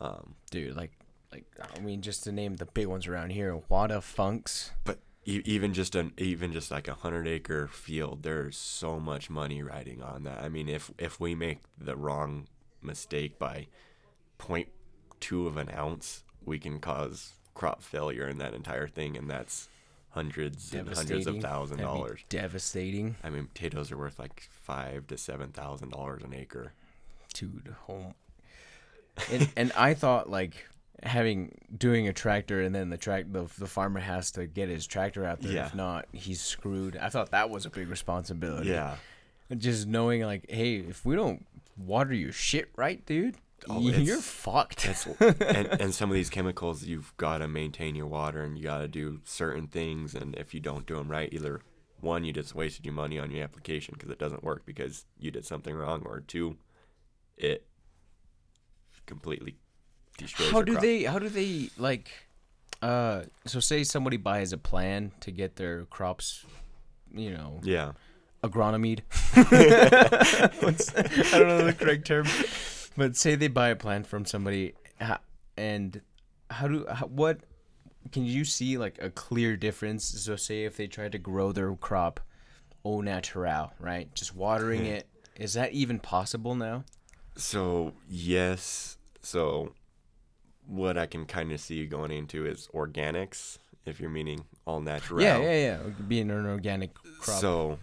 Um, dude, like, like I mean, just to name the big ones around here, Wada Funks. but e- even just an even just like a hundred acre field, there's so much money riding on that. I mean, if if we make the wrong mistake by point 0.2 of an ounce, we can cause crop failure in that entire thing, and that's hundreds and hundreds of thousand dollars. Devastating, I mean, potatoes are worth like five to seven thousand dollars an acre. dude. Home. And and I thought like having doing a tractor and then the track the, the farmer has to get his tractor out there. Yeah. If not, he's screwed. I thought that was a big responsibility. Yeah, Just knowing like, hey, if we don't water your shit right, dude, Oh, you're fucked. And, and some of these chemicals, you've got to maintain your water and you got to do certain things. And if you don't do them right, either one, you just wasted your money on your application because it doesn't work because you did something wrong, or two, it completely destroys how do crop. they how do they like uh so say somebody buys a plan to get their crops you know Yeah. Agronomied. I don't know the correct term. But say they buy a plant from somebody and how do how, what can you see like a clear difference? So say if they tried to grow their crop au natural right? Just watering Hmm. it. Is that even possible now? So, yes. So, what I can kind of see going into is organics, if you're meaning all natural. yeah yeah. Yeah being an organic crop. So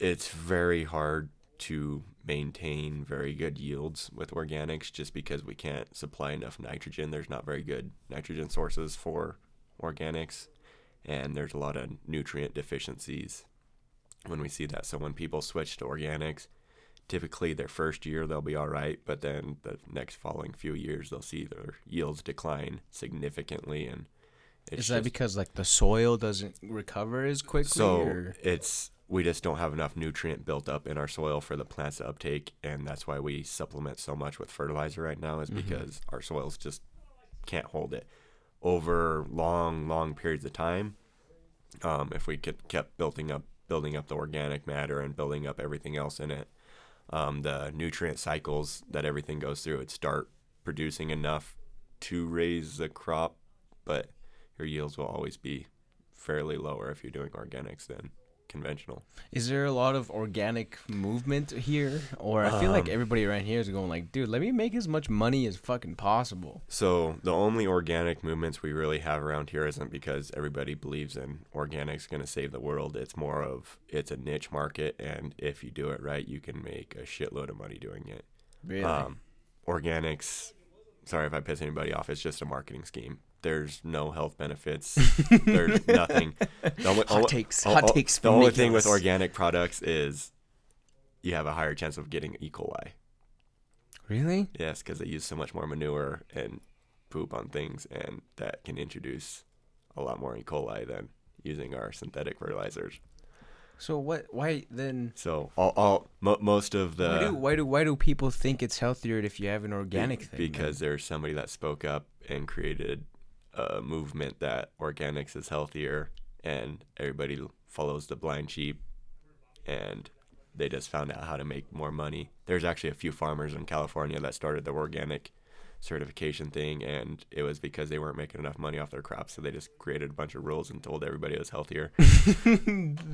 it's very hard to maintain very good yields with organics just because we can't supply enough nitrogen. There's not very good nitrogen sources for organics, and there's a lot of nutrient deficiencies when we see that. So when people switch to organics, typically their first year they'll be all right, but then the next following few years they'll see their yields decline significantly and it's Is that just- because like the soil doesn't recover as quickly? so or? it's we just don't have enough nutrient built up in our soil for the plants to uptake, and that's why we supplement so much with fertilizer right now. Is because our soils just can't hold it over long, long periods of time. Um, if we could kept building up, building up the organic matter and building up everything else in it, um, the nutrient cycles that everything goes through, would start producing enough to raise the crop, but your yields will always be fairly lower if you're doing organics than conventional. Is there a lot of organic movement here, or I feel like Um, everybody around here is going like, dude, let me make as much money as fucking possible. So the only organic movements we really have around here isn't because everybody believes in organics going to save the world. It's more of it's a niche market, and if you do it right, you can make a shitload of money doing it. Really? Um, organics. Sorry if I piss anybody off. It's just a marketing scheme. There's no health benefits. There's nothing. The only, Hot only- takes- o- hot o- takes The only thing with organic products is you have a higher chance of getting E. coli. really? Yes, because they use so much more manure and poop on things, and that can introduce a lot more E. coli than using our synthetic fertilizers. So what? Why then? So all, all mo- most of the why do why do why do people think it's healthier if you have an organic Be- thing? then? because there's somebody that spoke up and created a movement that organics is healthier and everybody follows the blind sheep and they just found out how to make more money. There's actually a few farmers in california that started the organic certification thing, and it was because they weren't making enough money off their crops, so they just created a bunch of rules and told everybody it was healthier.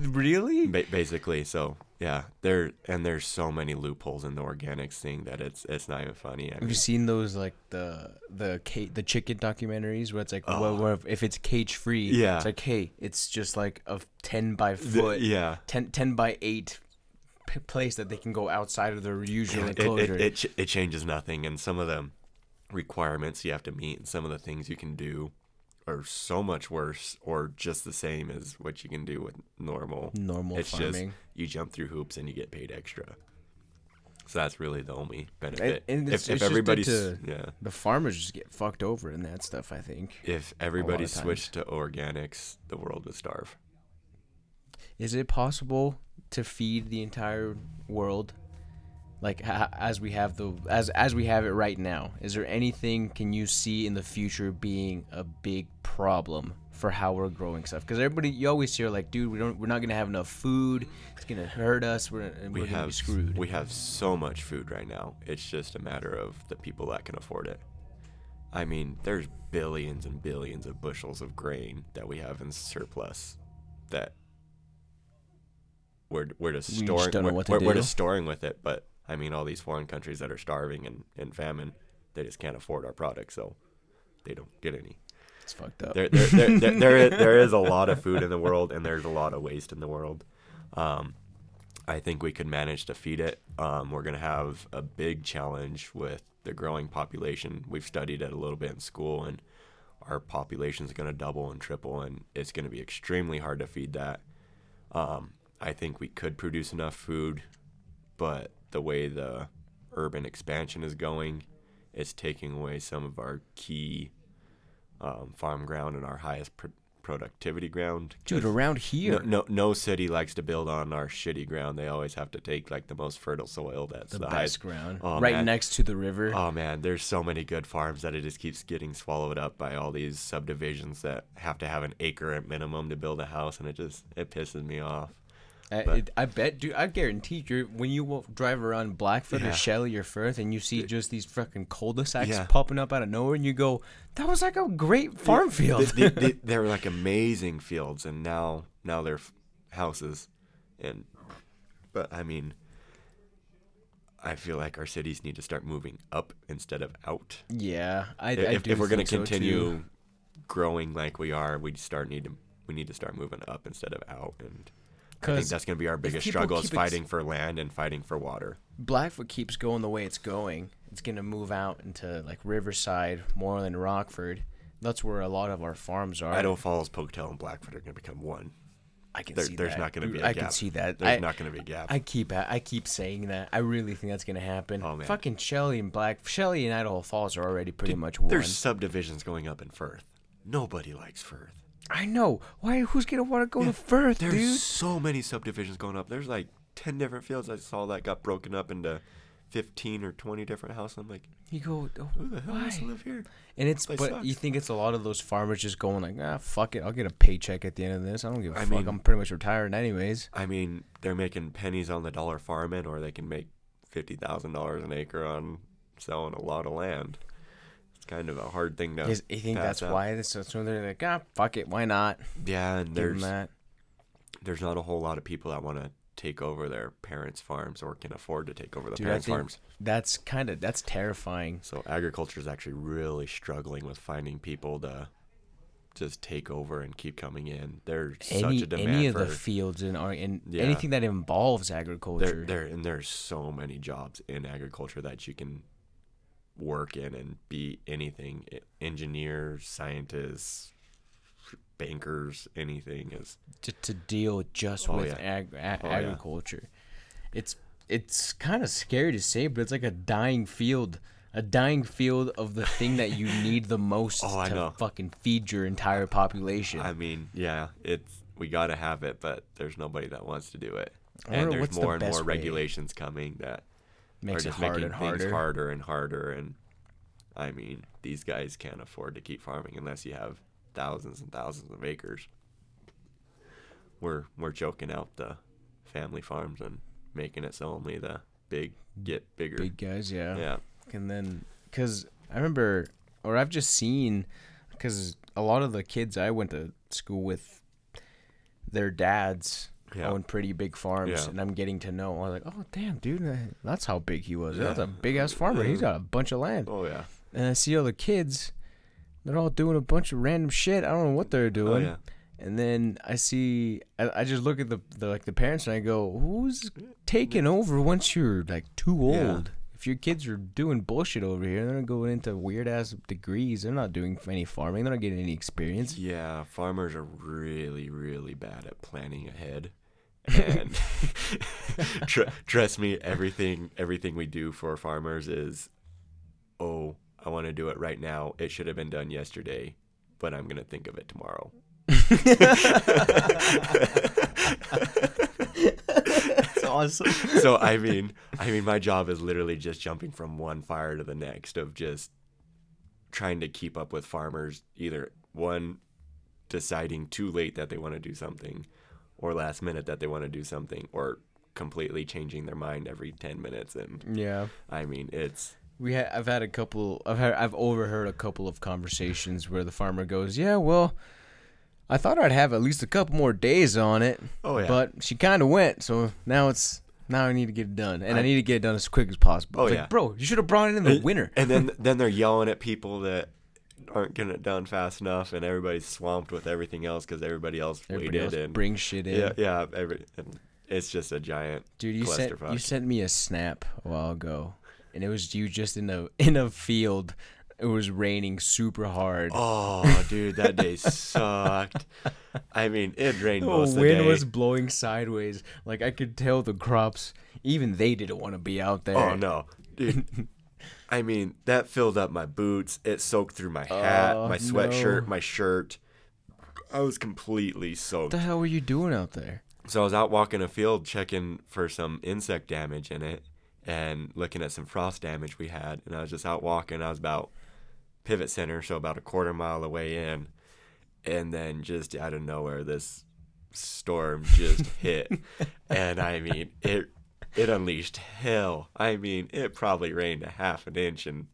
really? ba- basically, so yeah, there and there's so many loopholes in the organics thing that it's it's not even funny. I Have mean, you seen those like the the ca- the chicken documentaries where it's like Oh. well, where if it's cage free, Yeah. it's like hey, it's just like a ten by the- foot, yeah. 10, 10 by eight place that they can go outside of their usual it, enclosure. it, it, ch- it changes nothing and some of the requirements you have to meet and some of the things you can do are so much worse or just the same as what you can do with normal Normal it's farming. just you jump through hoops and you get paid extra so that's really the only benefit and it's- if, if it's just everybody's to- yeah the farmers just get fucked over in that stuff. I think. if everybody times. switched to organics the world would starve Is it possible to feed the entire world like as we have the as as we have it right now? Is there anything can you see in the future being a big problem for how we're growing stuff? Because everybody you always hear like, dude, we don't we're not gonna have enough food. It's gonna hurt us. We're, we we're gonna be have screwed. we have so much food right now it's just a matter of the people that can afford it i mean there's billions and billions of bushels of grain that we have in surplus that we're, we're just storing We just storing don't know we're, we're, we're just storing with it but i mean all these foreign countries that are starving and in famine they just can't afford our products so they don't get any it's fucked up. there, there, there, there, there, is, there is a lot of food in the world, and there's a lot of waste in the world. Um, I think we could manage to feed it. Um, we're going to have a big challenge with the growing population. We've studied it a little bit in school, and our population is going to double and triple, and it's going to be extremely hard to feed that. Um, I think we could produce enough food, but the way the urban expansion is going, it's taking away some of our key um, farm ground and our highest pr- productivity ground. Dude, around here, no, no, no city likes to build on our shitty ground. They always have to take like the most fertile soil. That's the the, best highest. ground, Oh, right man. next to the river. Oh man, there's so many good farms that it just keeps getting swallowed up by all these subdivisions that have to have an acre at minimum to build a house, and it just it pisses me off. I, it, I bet, dude. I guarantee you, when you drive around Blackfoot Yeah. or Shelley or Firth, and you see just these fucking cul-de-sacs Yeah. popping up out of nowhere, and you go, "That was like a great farm field." They, they, they, they were like amazing fields, and now now they're f- houses, and but I mean, I feel like our cities need to start moving up instead of out. yeah, I, I if, do if we're going gonna to continue growing like we are, we start need to we need to start moving up instead of out, and I think that's gonna be our biggest struggle is keep ex- fighting for land and fighting for water. Blackfoot keeps going the way it's going, it's gonna move out into like Riverside, Moreland, Rockford. That's where a lot of our farms are. Idaho Falls, Pocatello, and Blackfoot are gonna become one. I can There- see there's that. not gonna be a I gap. I can see that. There's I, not gonna be a gap. I keep I keep saying that. I really think that's gonna happen. Oh, man. Fucking Shelley and Black Shelley and Idaho Falls are already pretty much one. There's subdivisions going up in Firth. Nobody likes Firth. I know. Why? Who's gonna want to go to Firth, There's dude? so many subdivisions going up. There's like ten different fields I saw that got broken up into fifteen or twenty different houses. I'm like, You go. Oh, who the hell wants to why? live here? And it's but sucks. you think it's a lot of those farmers just going like, ah, fuck it, I'll get a paycheck at the end of this. I don't give a I fuck. mean- I'm pretty much retired anyways. I mean, they're making pennies on the dollar farming, or they can make fifty thousand dollars an acre on selling a lot of land. Kind of a hard thing to. Is, you think that's up. why? This, so they're like, ah, fuck it, why not? Yeah, and Give there's there's not a whole lot of people that want to take over their parents' farms or can afford to take over the Dude, parents' farms. that's kind of that's terrifying. So agriculture is actually really struggling with finding people to just take over and keep coming in. There's Any such a demand any of for the fields and are in Yeah. anything that involves there, agriculture. there and there's so many jobs in agriculture that you can work in and be anything engineers scientists bankers anything is to, to deal just Oh, with yeah. ag- a- Oh, yeah. agriculture. It's it's kind of scary to say, but it's like a dying field, a dying field of the thing that you need the most Oh, I to know. fucking feed your entire population. i mean yeah it's we got to have it but there's nobody that wants to do it and there's what's the more and more way. regulations coming that Makes are it just hard making and things harder. harder and harder and i mean these guys can't afford to keep farming unless you have thousands and thousands of acres we're we're choking out the family farms and making it so only the big get bigger Big guys, yeah. yeah And then, because I remember, or I've just seen, because a lot of the kids I went to school with, their dads Yeah. own pretty big farms, Yeah. and I'm getting to know. I'm like, oh damn, dude, uh, that's how big he was. That's a big ass farmer. He's got a bunch of land. Oh yeah. And I see all the kids, they're all doing a bunch of random shit. I don't know what they're doing. Oh yeah. And then I see, I, I just look at the, the like the parents and I go, who's taking over once you're like too old? Your kids are doing bullshit over here, they're not going into weird ass degrees. They're not doing any farming. They're not getting any experience. Yeah, farmers are really, really bad at planning ahead. And tr- trust me, everything everything we do for farmers is, oh, I want to do it right now. It should have been done yesterday, but I'm gonna think of it tomorrow. Awesome. so I mean, I mean, my job is literally just jumping from one fire to the next of just trying to keep up with farmers. Either one deciding too late that they want to do something, or last minute that they want to do something, or completely changing their mind every ten minutes. And Yeah. I mean, it's We ha- I've had a couple. I've had I've overheard a couple of conversations where the farmer goes, "Yeah, well, I thought I'd have at least a couple more days on it, oh yeah, but she kind of went. So now it's now I need to get it done, and I, I- need to get it done as quick as possible. Oh, It's yeah. like, bro, you should have brought it in the And- winter. and then then they're yelling at people that aren't getting it done fast enough, and everybody's swamped with everything else because everybody else Everybody waited else and brings shit in. yeah, yeah, every, and it's just a giant Dude, you sent you sent me a snap a while ago, and it was you just in a in a field. It was raining super hard. Oh, dude, that day sucked. I mean, it rained The most of the wind day. was blowing sideways. Like I could tell the crops. Even they didn't want to be out there. oh no, dude. I mean, that filled up my boots. It soaked through my hat, Oh, my sweatshirt, no. my shirt. I was completely soaked. What the hell were you doing out there? So I was out walking a field checking for some insect damage in it and looking at some frost damage we had. And I was just out walking. I was about pivot center, so about a quarter mile away in. And then just out of nowhere, this storm just hit. And I mean, it it unleashed hell. I mean, it probably rained a half an inch in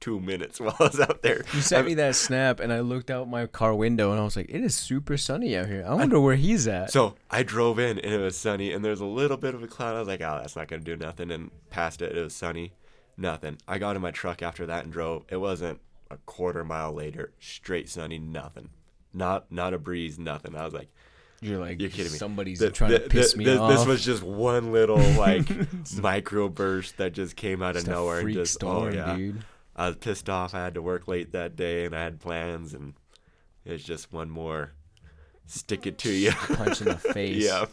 two minutes while I was out there. You sent me that snap, and I looked out my car window, and I was like, "It is super sunny out here. I wonder where he's at." So I drove in and it was sunny and there's a little bit of a cloud. I was like, oh, that's not gonna do nothing. And past it, it was sunny, nothing. I got in my truck after that and drove. It wasn't a quarter mile later, straight sunny, nothing. Not not a breeze, nothing. I was like, You're like, you're kidding me. Somebody's trying th- to piss th- me this, off. This was just one little like micro burst that just came out Just of nowhere and just oh, storm, oh yeah. dude. I was pissed off. I had to work late that day and I had plans and it's just one more stick it to you. Punch in the face. yeah.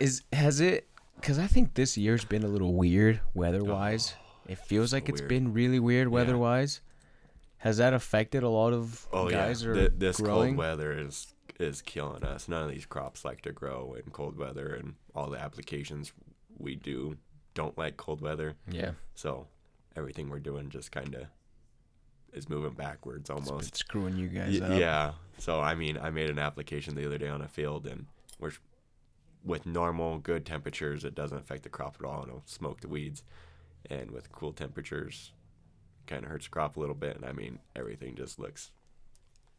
Is has it? Because I think this year's been a little weird oh. weather-wise. It feels like it's weird. been really weird weather-wise. Has that affected a lot of Oh guys yeah, are Th- this growing? cold weather is is killing us. None of these crops like to grow in cold weather, and all the applications we do don't like cold weather. yeah, So everything we're doing just kind of is moving backwards almost. it's screwing you guys Y- up. yeah. So I mean, I made an application the other day on a field, and we're with normal good temperatures, it doesn't affect the crop at all. and It'll smoke the weeds, and with cool temperatures, kind of hurts crop a little bit. And I mean, everything just looks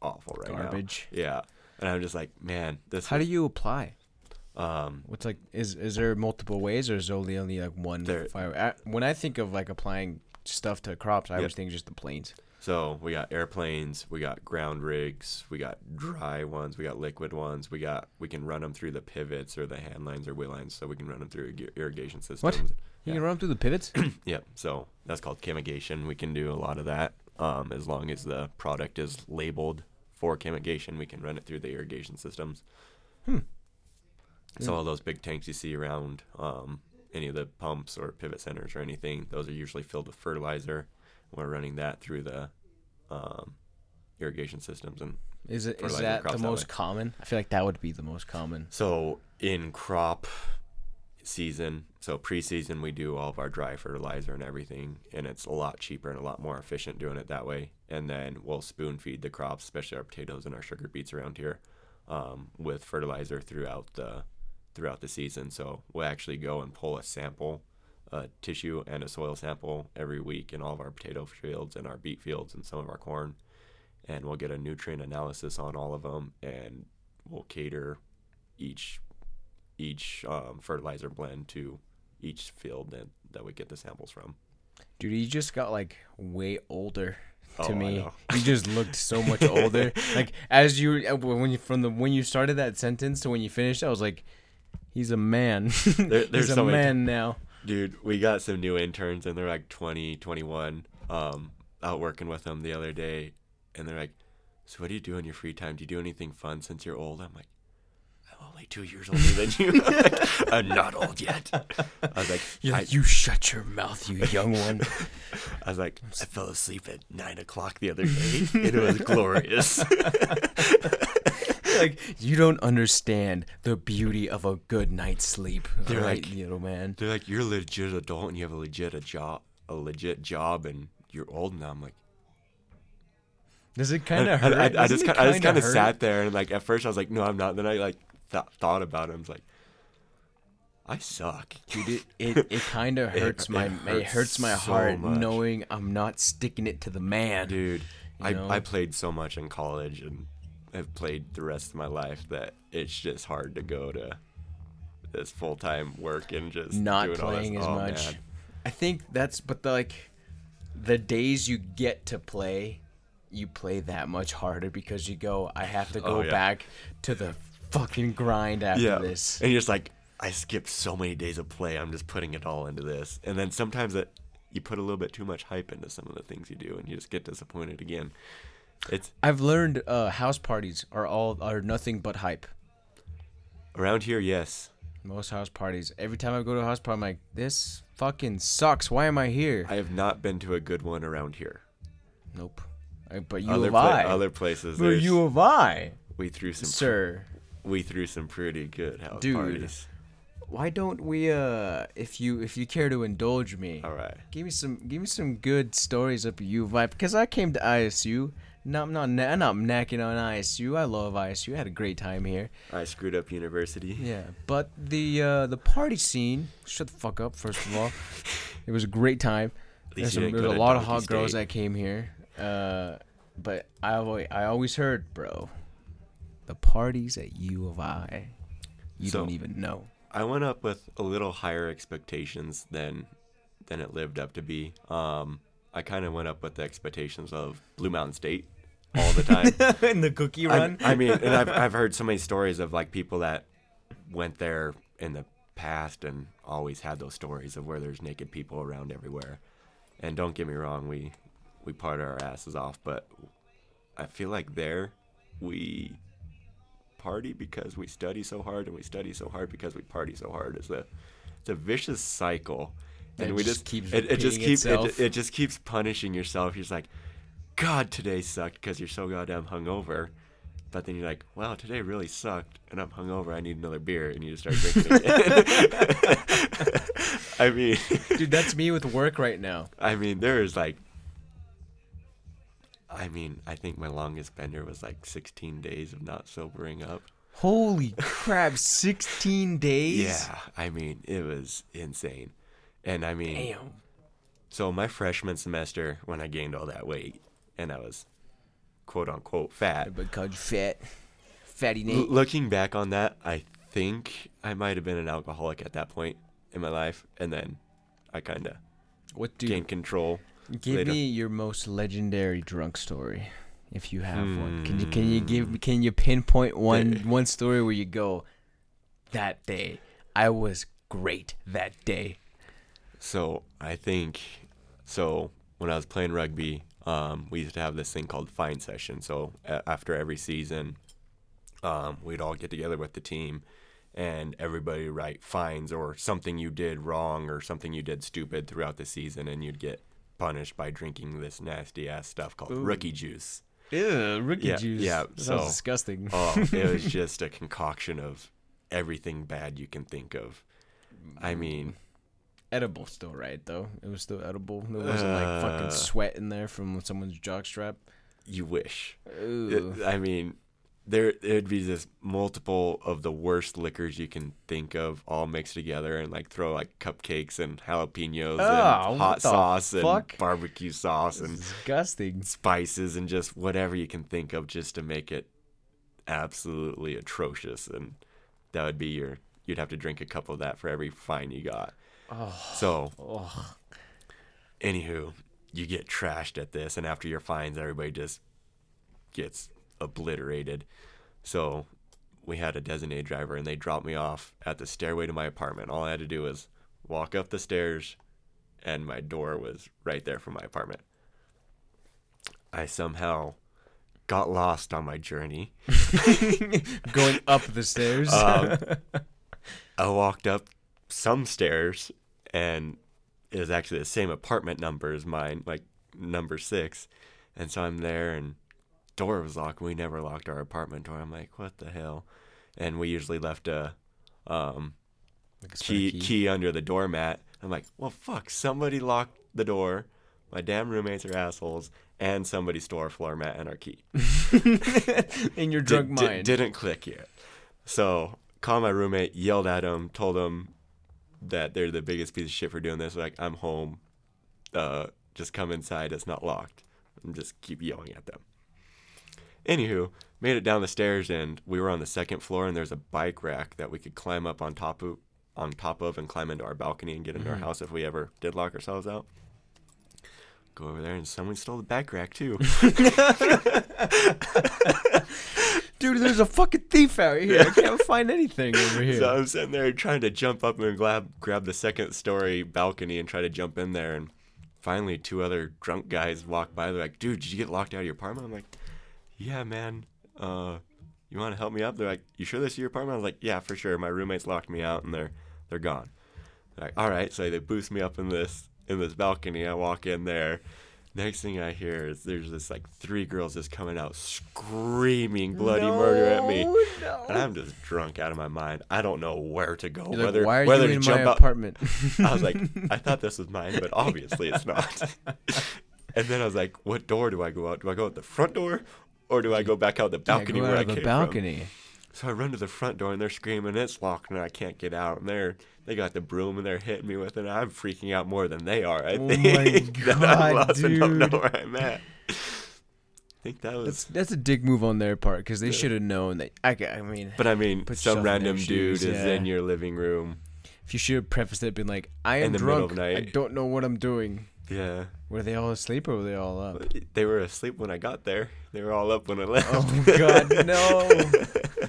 awful right now. Garbage. Yeah. And I'm just like, man, this. How do you apply? Um, What's like is is there multiple ways or is there only only like one There-? I, when I think of like applying stuff to crops, I Yep. always think just the planes. so we got airplanes, we got ground rigs, we got dry ones, we got liquid ones. We got we can run them through the pivots or the hand lines or wheel lines, so we can run them through irrigation systems. You can run 'em through the pivots. Yep. So that's called chemigation. We can do a lot of that. Um, as long as the product is labeled for chemigation, we can run it through the irrigation systems. Hmm. So all those big tanks you see around um, any of the pumps or pivot centers or anything, those are usually filled with fertilizer. We're running that through the um, irrigation systems, and Is it is Fertilizer that crops the most way. common? I feel like that would be the most common. So in crop season, so preseason, we do all of our dry fertilizer and everything, and it's a lot cheaper and a lot more efficient doing it that way. And then we'll spoon feed the crops, especially our potatoes and our sugar beets around here, um, with fertilizer throughout the throughout the season. So we'll actually go and pull a sample a tissue and a soil sample every week in all of our potato fields and our beet fields and some of our corn, and we'll get a nutrient analysis on all of them, and we'll cater each each um, fertilizer blend to each field that, that we get the samples from. Dude, you just got like way older to Oh, me. You just looked so much older. like as you uh, when you from the when you started that sentence to when you finished, I was like, he's a man. There- there's he's a so many man now. Dude, we got some new interns and they're like 20, 21, um, out working with them the other day. And they're like, So, what do you do in your free time? Do you do anything fun since you're old? I'm like, only two years older than you. I'm, like, I'm not old yet. I was like, I, like, you shut your mouth, you young one. I was like, I fell asleep at nine o'clock the other day. It was glorious. like you don't understand the beauty of a good night's sleep. They're right, like- little man. They're like, You're a legit adult and you have a legit a job, a legit job, and you're old now. I'm like, Does it kind of hurt? I, I just kind I just kind of sat there and like at first I was like, no, I'm not. Then I like th- thought about it. I was like, I suck. Dude, it it, it kind of It- hurts my it it hurts hurts my so heart much. knowing I'm not sticking it to the man. Dude, I, know? I played so much in college and have played the rest of my life that it's just hard to go to this full time work and just not doing all this. playing as Oh, much. man. I think that's but the, like the days you get to play, you play that much harder because you go. I have to oh, go Oh, yeah. back to the fucking grind after Yeah, this. and you're just like, I skipped so many days of play. I'm just putting it all into this, and then sometimes it you put a little bit too much hype into some of the things you do, and you just get disappointed again. It's I've learned uh, house parties are all are nothing but hype. around here, yes. Most house parties. Every time I go to a house party, I'm like, this fucking sucks. Why am I here? I have not been to a good one around here. nope. I, but you other, have pla- I. other places, but you have I, we threw some sir. We threw some pretty good house Dude. parties. Why don't we uh if you if you care to indulge me, All right. give me some give me some good stories up at vibe because I came to ISU. No, I'm not I'm not knacking on ISU. I love ISU. I had a great time here. I screwed up university. Yeah, but the uh the party scene. Shut the fuck up. First of all, it was a great time. There's, some, there's a lot of hot girls that came here. Uh, but I always I always heard, bro, the parties at U of I, you So- don't even know. I went up with a little higher expectations than than it lived up to be. Um, I kind of went up with the expectations of Blue Mountain State all the time. In the cookie I, run. I mean, and I've I've heard so many stories of like people that went there in the past and always had those stories of where there's naked people around everywhere. And don't get me wrong, we we part our asses off, but I feel like there we party because we study so hard and we study so hard because we party so hard. It's a it's a vicious cycle. And That we just just keeps it, it just keeps it, it just keeps punishing yourself. You're just like, God, today sucked because you're so goddamn hungover. But then you're like, wow, today really sucked, and I'm hungover. I need another beer, and you just start drinking. I mean, Dude, that's me with work right now. I mean, there is like, I mean, I think my longest bender was like 16 days of not sobering up. Holy crap, 16 days? Yeah, I mean, it was insane, and I mean, Damn. so my freshman semester when I gained all that weight, and I was, quote unquote, fat. Because fat. Fatty L- looking back on that, I think I might have been an alcoholic at that point in my life, and then I kind of What do gained control. Give later. me your most legendary drunk story, if you have one. Can you can you give can you pinpoint one one story where you go, that day I was great that day. So I think, so when I was playing rugby, um, we used to have this thing called fine session. So a- after every season, um, we'd all get together with the team, and everybody write fines or something you did wrong or something you did stupid throughout the season, and you'd get punished by drinking this nasty ass stuff called Ooh. rookie juice. Ew, rookie Yeah, juice. yeah, That so- disgusting. Oh, it was just a concoction of everything bad you can think of. I mean, edible still, right? Though it was still edible. There wasn't like fucking Uh, sweat in there from someone's jockstrap. you wish. Ooh. I mean, there it'd be just multiple of the worst liquors you can think of all mixed together and like throw like cupcakes and jalapenos Oh, and ah, hot sauce fuck? and barbecue sauce and Disgusting. spices and just whatever you can think of just to make it absolutely atrocious and that would be your you'd have to drink a cup of that for every fine you got Oh, so oh. anywho you get trashed at this and after your fines everybody just gets obliterated so we had a designated driver and they dropped me off at the stairway to my apartment all i had to do was walk up the stairs and my door was right there from my apartment i somehow got lost on my journey Going up the stairs. Um, I walked up some stairs and it was actually the same apartment number as mine, like number six. And so I'm there and door was locked. We never locked our apartment door. I'm like, what the hell? And we usually left a um, Like a spare key, key under the doormat. I'm like, well, fuck, somebody locked the door. My damn roommates are assholes, and somebody stole our floor mat and our key. In your drunk di- mind. didn't click yet. So called my roommate, yelled at him, told him that they're the biggest piece of shit for doing this. Like I'm home, uh, just come inside. It's not locked. And just keep yelling at them. Anywho, made it down the stairs and we were on the second floor and there's a bike rack that we could climb up on top of, on top of and climb into our balcony and get into our mm-hmm. house if we ever did lock ourselves out. Go over there and someone stole the bike rack too. Dude, there's a fucking thief out here. I can't find anything over here. So I'm sitting there trying to jump up and grab grab the second story balcony and try to jump in there. And finally, two other drunk guys walk by. They're like, "Dude, did you get locked out of your apartment?" I'm like, "Yeah, man. Uh, you want to help me up?" They're like, "You sure this is your apartment?" I was like, "Yeah, for sure. My roommates locked me out and they're they're gone." They're like, "All right." So they boost me up in this in this balcony. I walk in there. Next thing I hear is there's this like three girls just coming out screaming bloody murder at me. No, And I'm just drunk out of my mind. I don't know where to go. You're like, whether why are whether you to in jump my out. apartment? I was like, I thought this was mine, but obviously it's not. and then I was like, what door do I go out? Do I go out the front door, or do I go back out the Yeah, balcony go where out I of the came balcony. from? So I run to the front door and they're screaming, it's locked and I can't get out. And they're they got the broom and they're hitting me with it. And I'm freaking out more than they are. I Oh think my that I'm God, lost and don't know where I'm at. I think that was. That's that's a dick move on their part because they should have known that. I, I mean, but I mean, some random dude shoes, is yeah. in your living room. if you should have prefaced it, been like, "I am In the middle drunk. of I night. don't know what I'm doing." Yeah. Were they all asleep or were they all up? They were asleep when I got there. They were all up when I oh left. Oh God, no!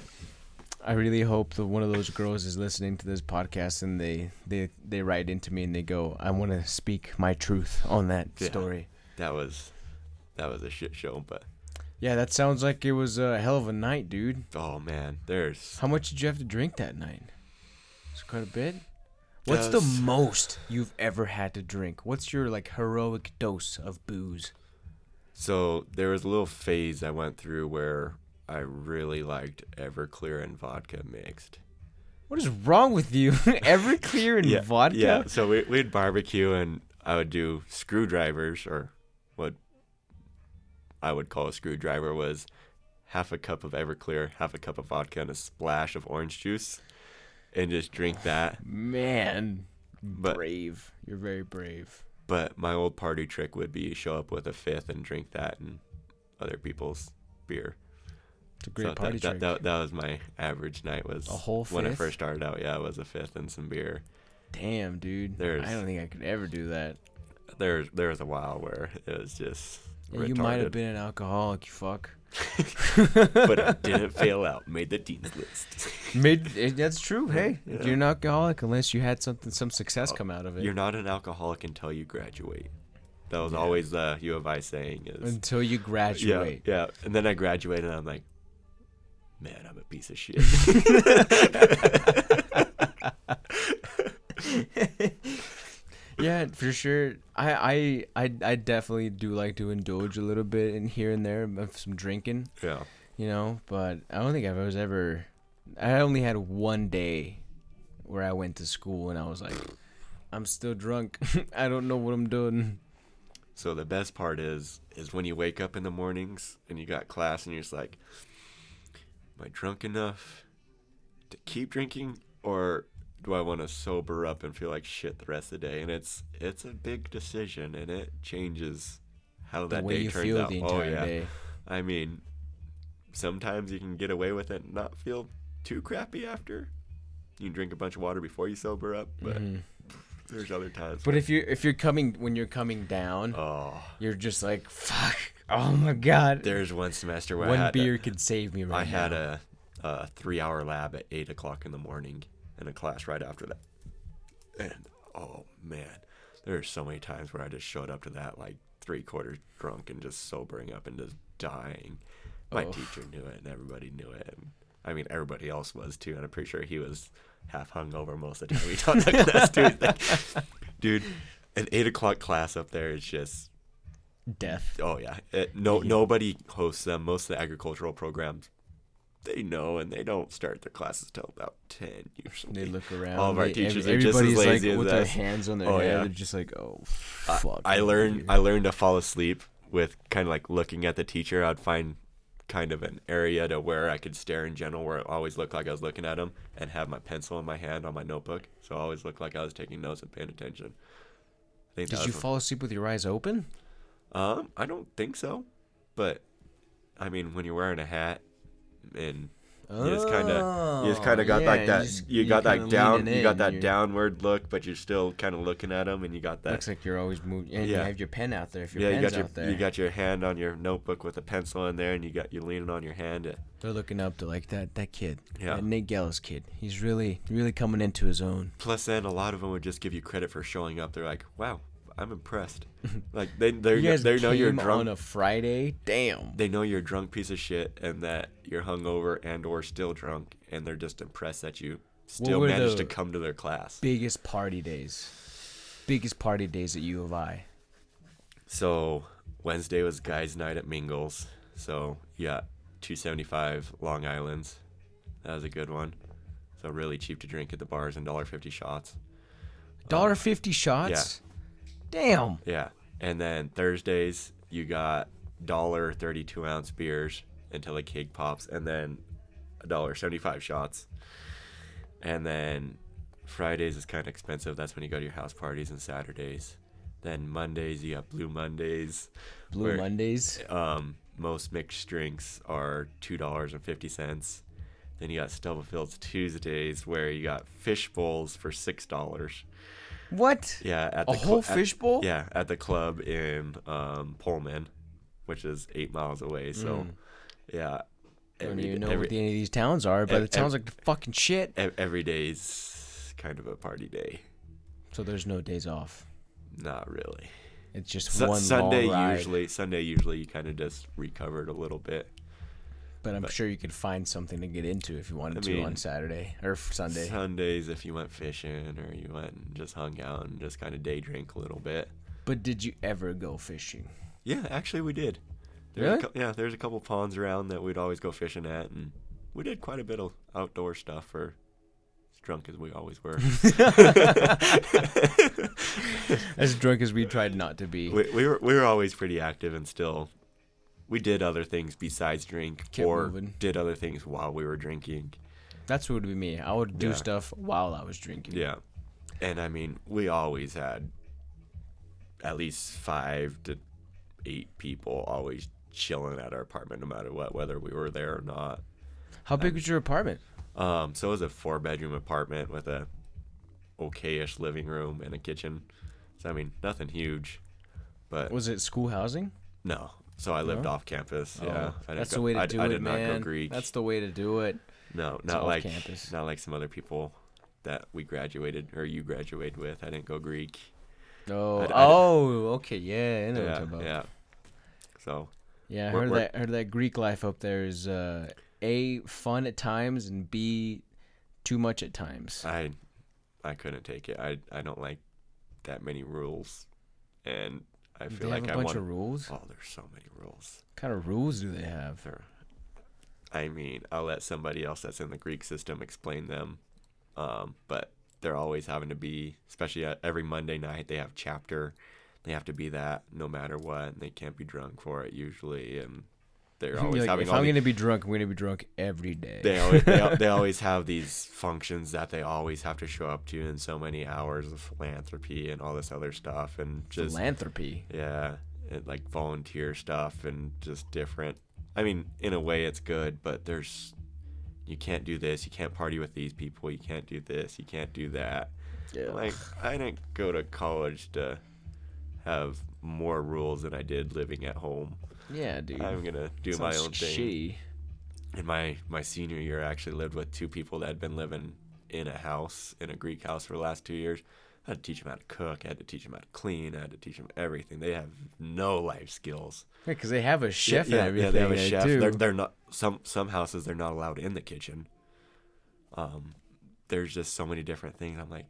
I really hope that one of those girls is listening to this podcast and they they they write into me and they go, "I want to speak my truth on that Yeah. story." that was that was a shit show, but Yeah, that sounds like it was a hell of a night, dude. oh man, there's How much did you have to drink that night? It's quite a bit. What's the most you've ever had to drink? What's your like heroic dose of booze? so there was a little phase I went through where I really liked Everclear and vodka mixed. What is wrong with you? Everclear and yeah, vodka? Yeah, so we, we'd barbecue and I would do screwdrivers or what I would call a screwdriver was half a cup of Everclear, half a cup of vodka, and a splash of orange juice, and just drink that. Man, But brave. You're very brave. but my old party trick would be show up with a fifth and drink that and other people's beer. It's a great So party that, trick. that, that, that was my average night was A whole fifth? when I first started out. Yeah, it was a fifth and some beer. Damn, dude. There's- I don't think I could ever do that. There there was a while where it was just Yeah, you might have been an alcoholic, you fuck. but I didn't fail out. Made the dean's list. Made, eh, that's true. Hey, Yeah. you're an alcoholic unless you had something, some success come out of it. You're not an alcoholic until you graduate. That was always the U of I saying is Until you yeah, graduate. yeah. And then I graduated and I'm like, man, I'm a piece of shit. Yeah, for sure. I, I I I definitely do like to indulge a little bit in here and there of some drinking, yeah. you know. But I don't think I was ever. I only had one day where I went to school and I was like, I'm still drunk. I don't know what I'm doing. So the best part is is when you wake up in the mornings and you got class and you're just like, am I drunk enough to keep drinking or do I want to sober up and feel like shit the rest of the day? And it's it's a big decision and it changes how The that way day you turns feel out. the oh yeah. day. I mean, sometimes you can get away with it and not feel too crappy after. You can drink a bunch of water before you sober up, but Mhm. there's other times. But if you're if you're coming when you're coming down, oh, you're just like fuck. Oh my god. there's one semester where I One had beer to, could save me right I had a, a three-hour lab at eight o'clock in the morning, and a class right after that. And oh man, there's so many times where I just showed up to that like three quarters drunk and just sobering up and just dying. My Oh. teacher knew it, and everybody knew it. And, I mean, everybody else was too, and I'm pretty sure he was half hungover most of the time we taught that class too. Like, dude, an eight o'clock class up there is just death. Oh yeah, it, no Yeah. nobody hosts them. Most of the agricultural programs, they know, and they don't start their classes till about ten usually. They look around. All of our they- teachers every- are just as everybody's lazy like as with their hands on their Oh, head. yeah. They're just like, oh I- fuck. I I'm learned. I learned to fall asleep with kind of like looking at the teacher. I'd find kind of an area to where I could stare in general, where it always looked like I was looking at them and have my pencil in my hand on my notebook, so I always looked like I was taking notes and paying attention. I think Did you fall asleep with your eyes open? Um, I don't think so, but I mean, when you're wearing a hat and you just kind of you just kind of got Oh, like yeah, that just- you got that down you got that downward look but you're still kind of looking at them and you got that Looks like you're always moving, and you have your pen out there. If your yeah you pen's got your out there, you got your hand on your notebook with a pencil in there and you got you leaning on your hand they're looking up to like that that kid, Yeah. that Nate Gelles kid. He's really really coming into his own. plus then a lot of them would just give you credit for showing up they're like wow i'm impressed like they they You guys they know you're drunk on a Friday. Damn. they know you're a drunk piece of shit and that you're hungover and or still drunk and they're just impressed that you still managed to come to their class Biggest party days. Biggest party days at U of I. So Wednesday was guys' night at Mingles. So yeah, 275 Long Island's. That was a good one. So really cheap to drink at the bars and $1.50 shots. Dollar fifty shots. Um, Damn. Yeah. And then Thursdays you got dollar 32 ounce beers until the cake pops, and then a dollar 75 shots. And then Fridays is kind of expensive. That's when you go to your house parties and Saturdays. Then Mondays you got Blue Mondays. Blue where- Mondays. Um, most mixed drinks are two dollars and fifty cents. Then you got Stubblefields Tuesdays, where you got fish bowls for six dollars. What? Yeah, at A the whole at- fish bowl? Yeah, at the club in um, Pullman, which is eight miles away. So, Mm. yeah, I don't even know every, what any of these towns are, but ev- it sounds ev- like the fucking shit. ev- every day's kind of a party day. So there's no days off. Not really. It's just Su- one Sunday usually. Sunday usually you kind of just recovered a little bit. But I'm but- sure you could find something to get into if you wanted I to on Saturday or Sunday. Sundays, if you went fishing or you went and just hung out and just kind of day drink a little bit. But did you ever go fishing? Yeah, actually, we did. There's a Really? cou- yeah, there's a couple ponds around that we'd always go fishing at, and we did quite a bit of outdoor stuff for as drunk as we always were. As drunk as we tried not to be. we, we were we were always pretty active and still we did other things besides drink Kept or moving. did other things while we were drinking. That's what would be me. I would do Yeah. stuff while I was drinking. Yeah. And I mean, we always had at least 5 to 8 people always chilling at our apartment no matter what whether we were there or not. How big was your apartment? Um, so it was a four bedroom apartment with a okayish living room and a kitchen. So I mean, nothing huge, but Was it school housing? no. So I lived No? off campus. Yeah, Oh, I didn't that's go- the way to I, do I it, did not man. go Greek. That's the way to do it. no, not like campus. not like some other people that we graduated or you graduated with. I didn't go Greek. Oh, I I oh, okay, yeah, I know Yeah, yeah. So Yeah, I heard that. Heard that Greek life up there is uh, a fun at times and b too much at times. I I couldn't take it. I I don't like that many rules, and I they feel have like a I bunch want. of rules. Oh, there's so many rules. What kind of rules do they have? There. I mean, I'll let somebody else that's in the Greek system explain them, um, but they're always having to be, especially at every Monday night, they have chapter. They have to be that no matter what, and they can't be drunk for it usually. And they're always like, having if I'm gonna be drunk, I'm gonna be drunk every day. they always they, they always have these functions that they always have to show up to in so many hours of philanthropy and all this other stuff and just Philanthropy. yeah and like volunteer stuff and just different i mean in a way it's good but there's you can't do this you can't party with these people you can't do this you can't do that Yeah. like i didn't go to college to have more rules than i did living at home Yeah, dude. i'm gonna do my own thing shitty. in my my senior year, I actually lived with two people that had been living in a house in a Greek house for the last two years. I had to teach them how to cook. I had to teach them how to clean. I had to teach them everything. They have no life skills. Yeah, because they have a chef yeah, and everything. Yeah, they have a chef. They're they're not some some houses they're not allowed in the kitchen. Um, there's just so many different things. I'm like,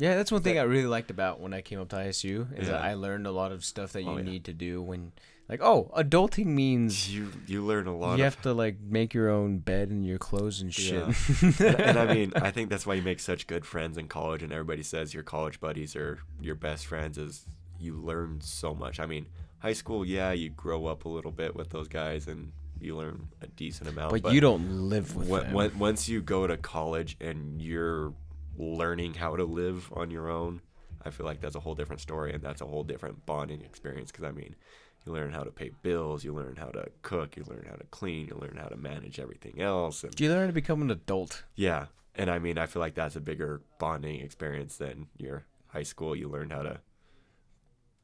Yeah, that's one thing I really liked about when I came up to ISU is that I learned a lot of stuff that you Oh, yeah. need to do when, like, oh, adulting means you you learn a lot you have to like make your own bed and your clothes and shit. and, and I mean, I think that's why you make such good friends in college, and everybody says your college buddies are your best friends. Is you learn so much. I mean, high school, yeah, you grow up a little bit with those guys, and you learn a decent amount. but, you don't live with when, them. when, once you go to college and you're learning how to live on your own, I feel like that's a whole different story, and that's a whole different bonding experience. Because I mean, you learn how to pay bills, you learn how to cook, you learn how to clean, you learn how to manage everything else, and Do you learn to become an adult? yeah, and I mean, I feel like that's a bigger bonding experience than your high school. You learn how to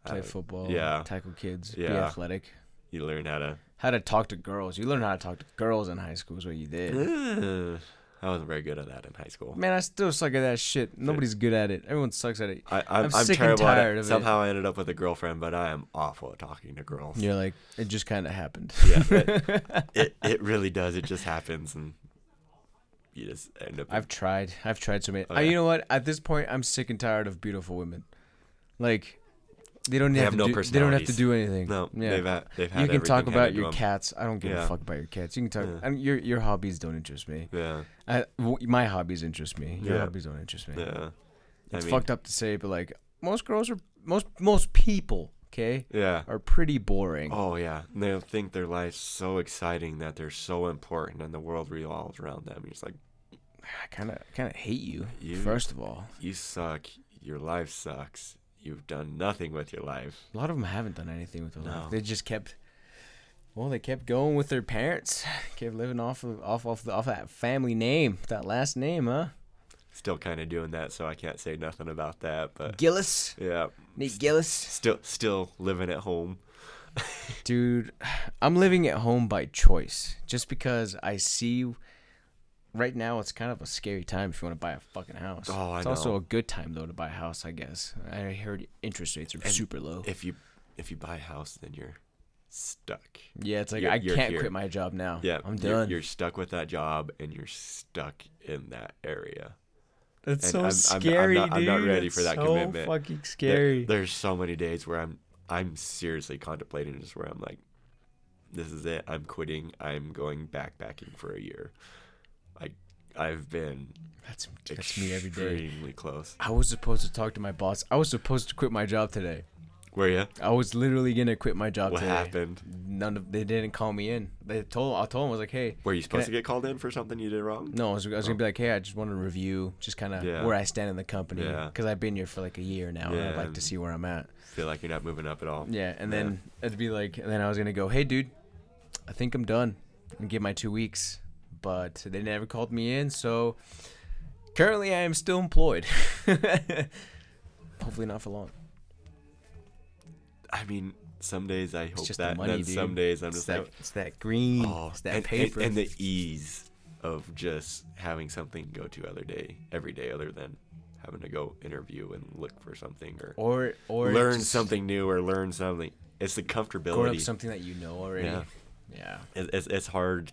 Play uh, football, yeah. tackle kids, be Yeah. athletic. You learn how to. How to talk to girls. You learn how to talk to girls in high school is what you did. I wasn't very good at that in high school. Man, I still suck at that shit. Nobody's good at it. Everyone sucks at it. I, I'm, I'm I'm, sick and tired it. of it. Somehow I ended up with a girlfriend, but I am awful at talking to girls. You're like, it just kind of happened. Yeah, it, it it really does. It just happens, and you just end up. I've tried. I've tried so many. Oh, yeah. you know what? At this point, I'm sick and tired of beautiful women. Like, they don't They have, have to no do, They don't have to do anything. no, Yeah. they've had, they've had you can talk about your cats. I don't give a fuck about your cats. You can talk. Yeah. I mean, your your hobbies don't interest me. Yeah, I, my hobbies interest me. Your Yeah. hobbies don't interest me. yeah. It's I mean, fucked up to say, but like most girls are most most people, okay, Yeah. are pretty boring. Oh yeah, and they think their life's so exciting that they're so important, and the world revolves around them. You're like, I kind of kind of hate you. You- First of all, you suck. Your life sucks. You've done nothing with your life. a lot of them haven't done anything with their No. life. They just kept. Well, they kept going with their parents. Kept living off of off off the, off that family name, that last name, huh? Still kind of doing that, so I can't say nothing about that. But Gelles, yeah, Nate Gelles. still still living at home. Dude, I'm living at home by choice. Just because I see right now it's kind of a scary time if you want to buy a fucking house. Oh, I it's also a good time though to buy a house, I guess. I heard interest rates are And super low. If you if you buy a house, then you're stuck. yeah, it's like you're- I you're can't here. quit my job now. Yeah, I'm you're- done. You're, stuck with that job, and you're stuck in that area. That's and so I'm- I'm- I'm scary, not- I'm not dude. ready It's for that so commitment. Fucking There- scary. there's so many days where I'm I'm seriously contemplating just where I'm like, this is it. I'm quitting. I'm going backpacking for a year. I've been That's that's me every day. extremely close. I was supposed to talk to my boss. I was supposed to quit my job today. Where you? I was literally gonna quit my job What today. happened? None of they didn't call me in. They told I told them I was like, hey, Were you supposed I- to get called in for something you did wrong? No, I was, I was Oh. gonna be oh. like, hey, I just want to review just kind of Yeah. where I stand in the company Yeah. because I've been here for like a year now, and I'd like to see where I'm at. Feel like you're not moving up at all. Yeah, and Yeah. then it'd be like, and then I was gonna go, hey, dude, I think I'm done, and give my two weeks, but they never called me in, so currently I am still employed. Hopefully not for long. I mean, some days I hope just the that. money, and then some days I'm It's just that, like, it's that green, oh, it's that and, and- paper. and the ease of just having something go to other day, every day, other than having to go interview and look for something or or or learn something new or learn something. It's the Going up comfortability. something that you know already. Yeah. yeah. It, it's it's hard.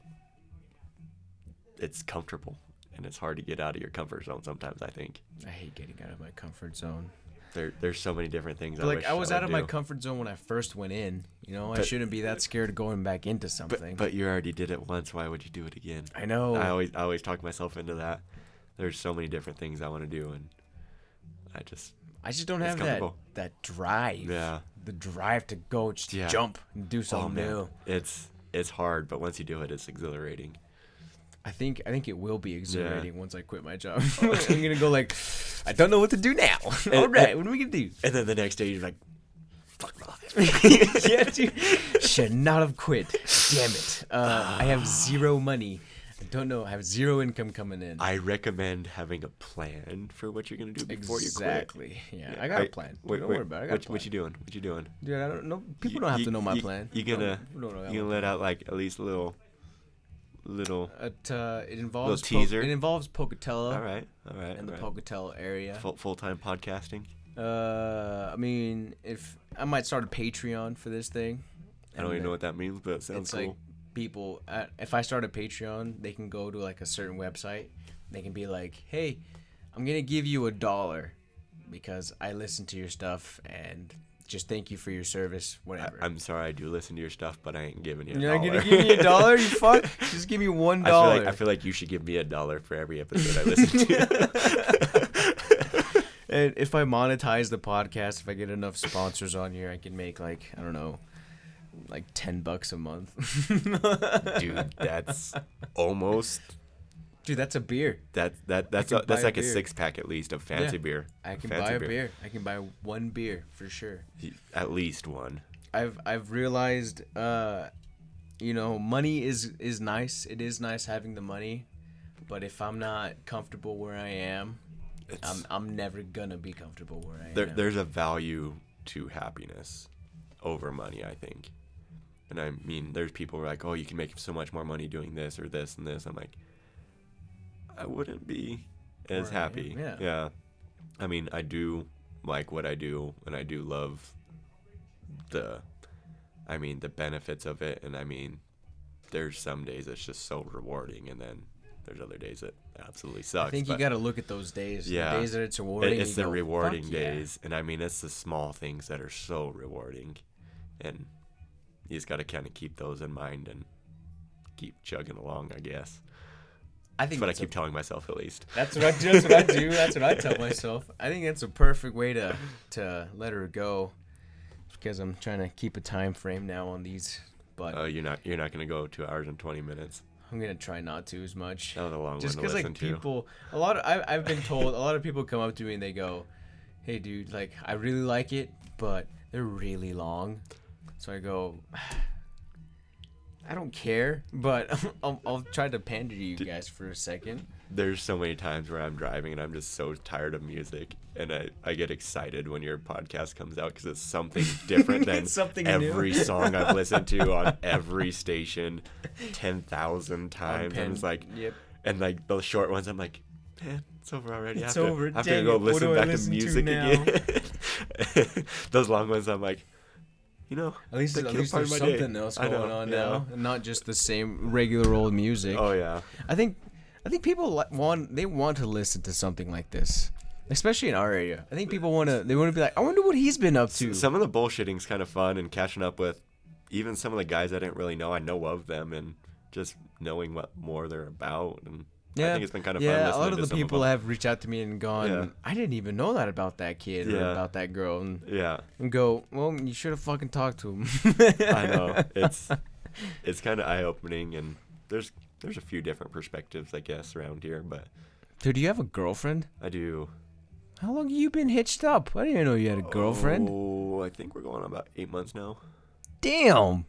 It's comfortable, and it's hard to get out of your comfort zone sometimes. I think I hate getting out of my comfort zone. there there's so many different things. But I like I was would out of my comfort zone when I first went in. You know, I shouldn't be that scared of going back into something. But but you already did it once. Why would you do it again? I know. I always I always talk myself into that. There's so many different things I want to do, and I just I just don't have that that drive. yeah. The drive to go just Yeah. jump and do Oh something man, new. it's it's hard, but once you do it, it's exhilarating. I think I think it will be exhilarating once I quit my job. I'm gonna go like, I don't know what to do now. All right, what are we gonna do? And then the next day, you're like, fuck my life. yeah, dude. Should not have quit. Damn it. Uh, I have zero money. I don't know. I have zero income coming in. I recommend having a plan for what you're gonna do before you quit. exactly. Yeah, I got a plan. Wait, don't wait, worry about it. I got what, a plan. what you doing? What you doing? Dude, I don't know. People don't have to know my you, plan. You gonna you gonna let out like at least a little, little. It, uh, it involves Po- teaser? it involves Pocatello all right, all right, In the right. Pocatello area. Full full time podcasting. Uh, I mean, if I might start a Patreon for this thing. I don't even know what that means, but it sounds it's cool. like people. Uh, if I start a Patreon, they can go to like a certain website. They can be like, "Hey, I'm gonna give you a dollar because I listen to your stuff and just thank you for your service, whatever." I'm sorry, I do listen to your stuff, but I ain't giving you a You're not dollar. gonna give me a dollar, you fuck. Just give me one I feel like I feel like you should give me a dollar for every episode I listen to. And if I monetize the podcast, if I get enough sponsors on here, I can make like I don't know, like ten bucks a month. Dude, that's almost Dude, that's a beer. that that that's a, that's buy a like a six pack at least of fancy Yeah. beer. I can Fancy buy a beer. I can buy one beer for sure. At least one. I've I've realized, uh, you know, money is is nice. It is nice having the money, but if I'm not comfortable where I am, It's, I'm I'm never gonna be comfortable where I there, am. there's a value to happiness over money, I think. And I mean, there's people who are like, oh, you can make so much more money doing this or this and this. I'm like, I wouldn't be as happy. yeah. yeah. I mean, I do like what I do, and I do love the, I mean, the benefits of it. And I mean, there's some days it's just so rewarding, and then there's other days that absolutely sucks. I think you got to look at those days. Yeah. The days that it's rewarding. it's the go, "Fuck rewarding yeah." days, and I mean, it's the small things that are so rewarding, and you just got to kind of keep those in mind and keep chugging along. I guess I think that's what I that's a- keep telling myself at least. That's what I do. That's what I do. That's what I tell myself. I think that's a perfect way to to let her go, because I'm trying to keep a time frame now on these. But Oh, you're not you're not gonna go two hours and twenty minutes. I'm gonna try not to as much. That was a long Just because like to. people, a lot of I, I've been told a lot of people come up to me and they go, "Hey, dude, like I really like it, but they're really long." So I go, I don't care, but I'll, I'll try to pander to you guys for a second. There's so many times where I'm driving and I'm just so tired of music, and I, I get excited when your podcast comes out because it's something different than something new. every song I've listened to on every station ten thousand times. and it's like, yep. and like the short ones, I'm like, man, it's over already. I It's have over. To, I have Dang to go it. Listen back listen to to music now? again. Those long ones, I'm like, you know, At least, at least there's my day. something else going know, on yeah. now, and not just the same regular old music. Oh yeah, I think, I think people want they want to listen to something like this, especially in our area. I think people want to they want to be like, I wonder what he's been up to. some of the bullshitting's kind of fun and catching up with even some of the guys I didn't really know. I know of them and just knowing what more they're about. And I think it's been kind of yeah, fun. a lot of the people them. have reached out to me and gone, Yeah. I didn't even know that about that kid or about that girl, and, Yeah, and go, well, you should have fucking talked to him. I know. It's it's kind of eye opening, and there's there's a few different perspectives, I guess, around here. But Dude, do you have a girlfriend? I do. How long have you been hitched up? I didn't even know you had a girlfriend. Oh, I think we're going on about eight months now. Damn,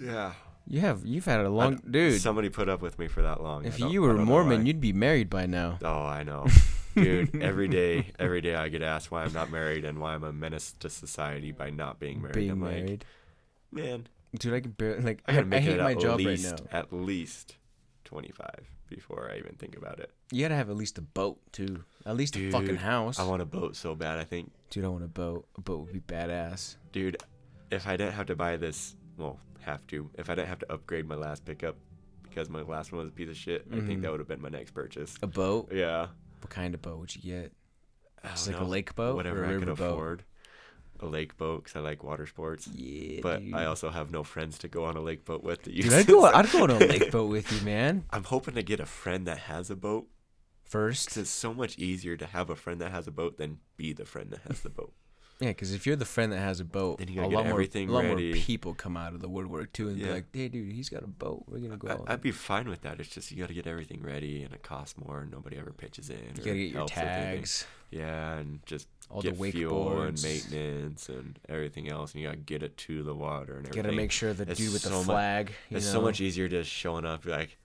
Yeah, you have you've had a long dude. Somebody put up with me for that long. If you were Mormon, you'd be married by now. Oh, I know. Dude, every day, every day I get asked why I'm not married and why I'm a menace to society by not being married. Being I'm married, like, man, dude, I can barely like. I I, gotta I hate it my at job least, right now. at least 25 before I even think about it. You gotta have at least a boat too. At least a fucking house. I want a boat so bad. I think, Dude, I want a boat. A boat would be badass. dude, if I didn't have to buy this, well, have to. If I didn't have to upgrade my last pickup because my last one was a piece of shit, I think Mhm. that would have been my next purchase. A boat? Yeah. What kind of boat would you get? Just like a lake boat or Whatever I could boat? afford. A lake boat because I like water sports. Yeah, but dude. I also have no friends to go on a lake boat with. To use Dude, I'd go. I'd go on a lake boat with you, man. I'm hoping to get a friend that has a boat First, because it's so much easier to have a friend that has a boat than be the friend that has the boat. Yeah, because if you're the friend that has a boat, Then you a gotta get lot more, a lot more people come out of the woodwork too and be like, "Hey, dude, he's got a boat. We're gonna go." I, I'd be fine with that. It's just you got to get everything ready, and it costs more. and Nobody ever pitches in. you gotta get your helps with anything. tags, Yeah, and just all get the fuel and maintenance and everything else, and you gotta get it to the water and everything. Gotta make sure the It's dude with the so mu- flag. you it's know. so much easier just showing up. Like,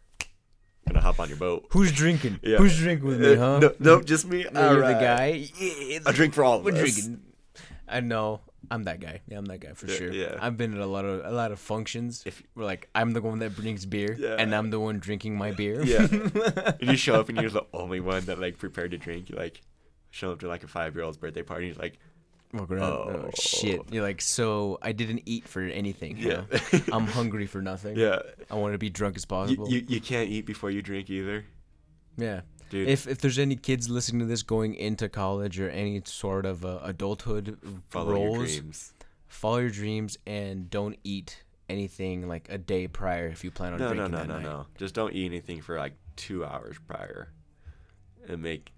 gonna hop on your boat. Who's drinking? Yeah. Who's drinking with me, Uh, huh? No, no, just me. Yeah, you're the guy. Yeah, A drink for all of We're us. drinking. I know. I'm that guy. Yeah, I'm that guy for Yeah, sure. yeah. I've been at a lot of a lot of functions If- where like I'm the one that brings beer Yeah. and I'm the one drinking my beer. Yeah. and you show up and you're the only one that like prepared to drink. You like show up to like a five year old's birthday party. And you're like, Oh. Oh. shit. You're like, so I didn't eat for anything. yeah. I'm hungry for nothing. yeah. I want to be drunk as You, possible. you you can't eat before you drink either, yeah. Dude. If if there's any kids listening to this going into college or any sort of uh, adulthood follow your roles, dreams. follow your dreams and don't eat anything like a day prior if you plan on No, no, drinking no, that no, night. no. Just don't eat anything for like two hours prior, and make.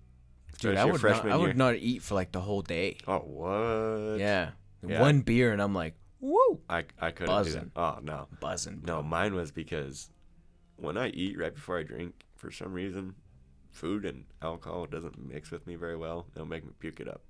Dude, I your would not, I year- would not eat for like the whole day. Oh what? Yeah. Yeah. One beer and I'm like, woo, I I couldn't do Buzzing. that. Oh no, buzzing. no. Mine was because when I eat right before I drink, for some reason, food and alcohol doesn't mix with me very well. It'll make me puke it up.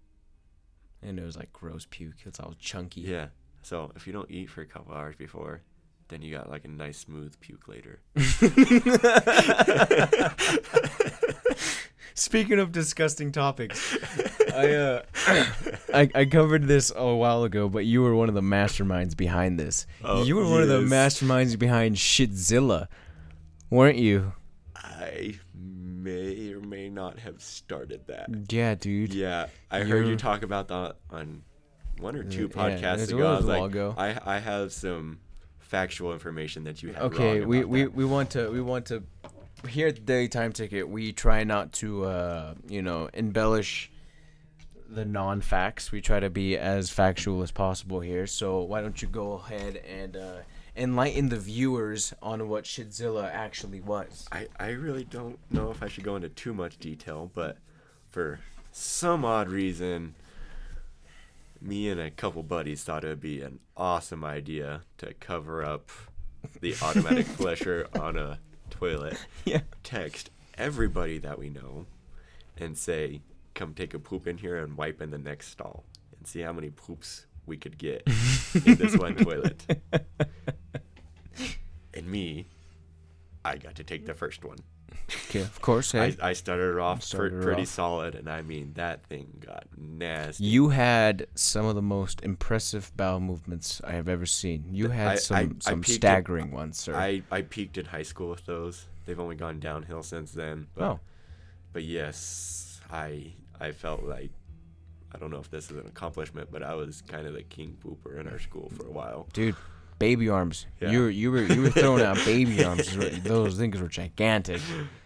And it was like gross puke. It's all chunky. Yeah. So if you don't eat for a couple hours before, then you got like a nice smooth puke later. Speaking of disgusting topics, I, uh, I I covered this a while ago, but you were one of the masterminds behind this. Oh, you were one of the masterminds behind Shitzilla, weren't you? I may or may not have started that. Yeah, dude. Yeah, I heard you talk about that on one or two podcasts it ago. I was was a while like, ago. I I have some factual information that you have. Okay, we, we, that. we want to we want to here at the Daily Time Ticket. We try not to uh you know embellish the non facts. We try to be as factual as possible here. So why don't you go ahead and uh, enlighten the viewers on what Shitzilla actually was? I, I really don't know if I should go into too much detail, but for some odd reason, me and a couple buddies thought it would be an awesome idea to cover up the automatic flusher on a toilet, Yeah. text everybody that we know, and say, come take a poop in here and wipe in the next stall, and see how many poops we could get in this one toilet. And me, I got to take the first one. Okay, of course. Hey, I, I started off Started pretty off. solid, and I mean that thing got nasty. you had some of the most impressive bowel movements I have ever seen. You had I- some I- some staggering ones, sir. I, I peaked in high school with those. They've only gone downhill since then. But, oh, but yes, I I felt like I don't know if this is an accomplishment, but I was kind of the king pooper in our school for a while. dude, baby arms. Yeah. You were you were you were throwing out baby arms. Those things were gigantic.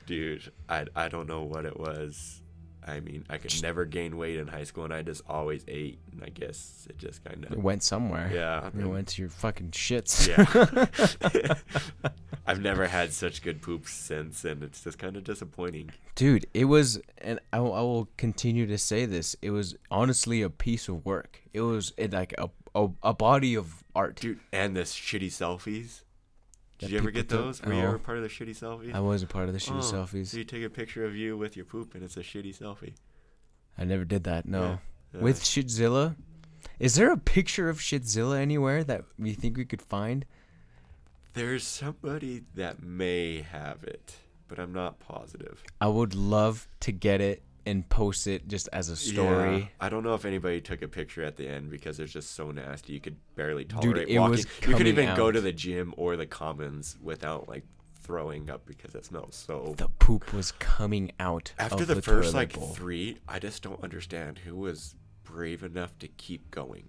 Dude, I I don't know what it was. I mean, I could never gain weight in high school, and I just always ate. And I guess it just kind of went somewhere. yeah. It and- went to your fucking shits. Yeah. I've never had such good poops since, and it's just kind of disappointing. Dude, it was, and I, will- I will continue to say this. It was honestly a piece of work. It was it, like a, a a body of art. Dude, and the shitty selfies. Did you ever get took? those? Were you ever part of the shitty selfie? I was a part of the shitty Oh, selfies. So you take a picture of you with your poop, and it's a shitty selfie. I never did that. No. Yeah. With Shitzilla, is there a picture of Shitzilla anywhere that you think we could find? There's somebody that may have it, but I'm not positive. I would love to get it and post it just as a story. Yeah, I don't know if anybody took a picture at the end because it's just so nasty. You could barely tolerate it walking. you could even go to the gym or the commons without like throwing up because it smells so The poop was coming out After of the, the first like bowl. three, I just don't understand who was brave enough to keep going.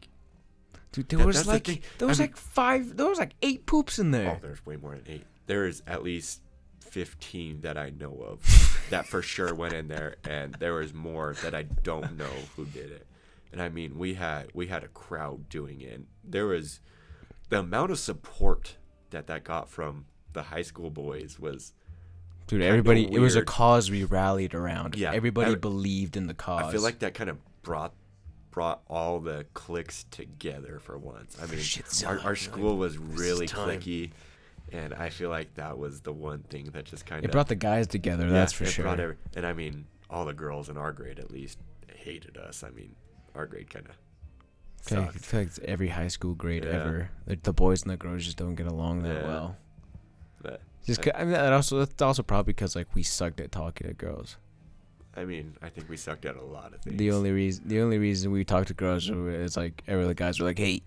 Dude, there That- was the like thing. there I was mean- like five. There was like eight poops in oh, there. Oh, there's way more than eight. There is at least fifteen that I know of that for sure went in there, and there was more that I don't know who did it. And I mean, we had we had a crowd doing it. There was the amount of support that that got from the high school boys was. Dude, everybody. It was a cause we rallied around. Yeah, everybody every- believed in the cause. I feel like that kind of brought brought all the cliques together for once. I mean, our, our school was really clicky, and I feel like that was the one thing that just kind of It brought the guys together. that's for sure. Every, and I mean, all the girls in our grade at least hated us. I mean, our grade kind of I like, I feel like it's every high school grade Yeah. ever. Like the boys and the girls just don't get along that Yeah. well. But Just 'ca- I mean, that also that's also probably because like we sucked at talking to girls. I mean, I think we sucked at a lot of things. The only reason the only reason we talked to girls is like every other guys were like, "Hey,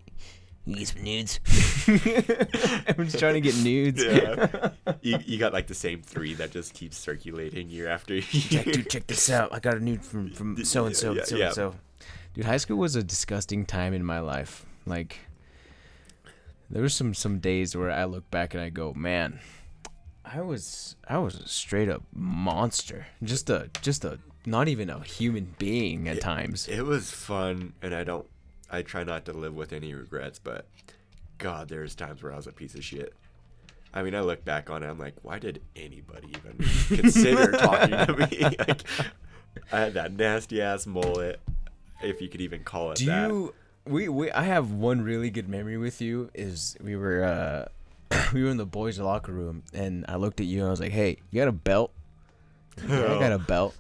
you get some nudes." I'm just trying to get nudes. Yeah. you, you got like the same three that just keeps circulating year after year. Check, dude, check this out. I got a nude from from so and so, so and so. Dude, high school was a disgusting time in my life. Like, there were some some days where I look back and I go, man, I was I was a straight up monster. Just a just a not even a human being at times. It was fun, and I don't. I try not to live with any regrets, but God, there's times where I was a piece of shit. I mean, I look back on it, I'm like, why did anybody even consider talking to me? Like, I had that nasty ass mullet, if you could even call it Do that. you? We, we I have one really good memory with you. Is we were uh we were in the boys' locker room and I looked at you and I was like, "Hey, you got a belt?" Yeah, I got a belt.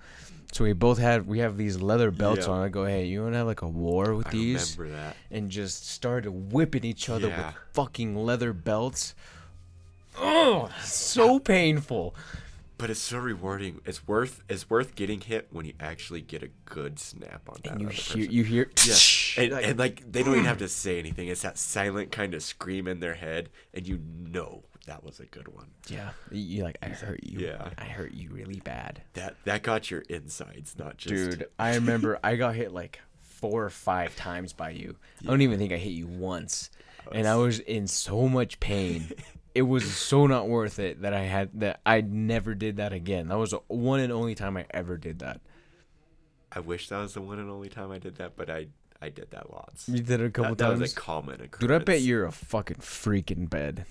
So we both had we have these leather belts Yeah. on. I go, "Hey, you want to have like a war with I these?" remember that. And just started whipping each other Yeah. with fucking leather belts. Oh, so ah. painful. But it's so rewarding. It's worth it's worth getting hit when you actually get a good snap on that And you hear person. you hear Yeah. And, and like they don't even have to say anything. It's that silent kind of scream in their head, and you know that was a good one. yeah, you like I hurt you. Yeah. I hurt you really bad. That that got your insides, not just Dude, I remember I got hit like four or five times by you. I don't even think I hit you once. And I was in so much pain. it was so not worth it that I had that I never did that again. That was the one and only time I ever did that. I wish that was the one and only time I did that, but I I did that lots. You did it a couple That, that times. was a common occurrence. Dude, I bet you're a fucking freak in bed.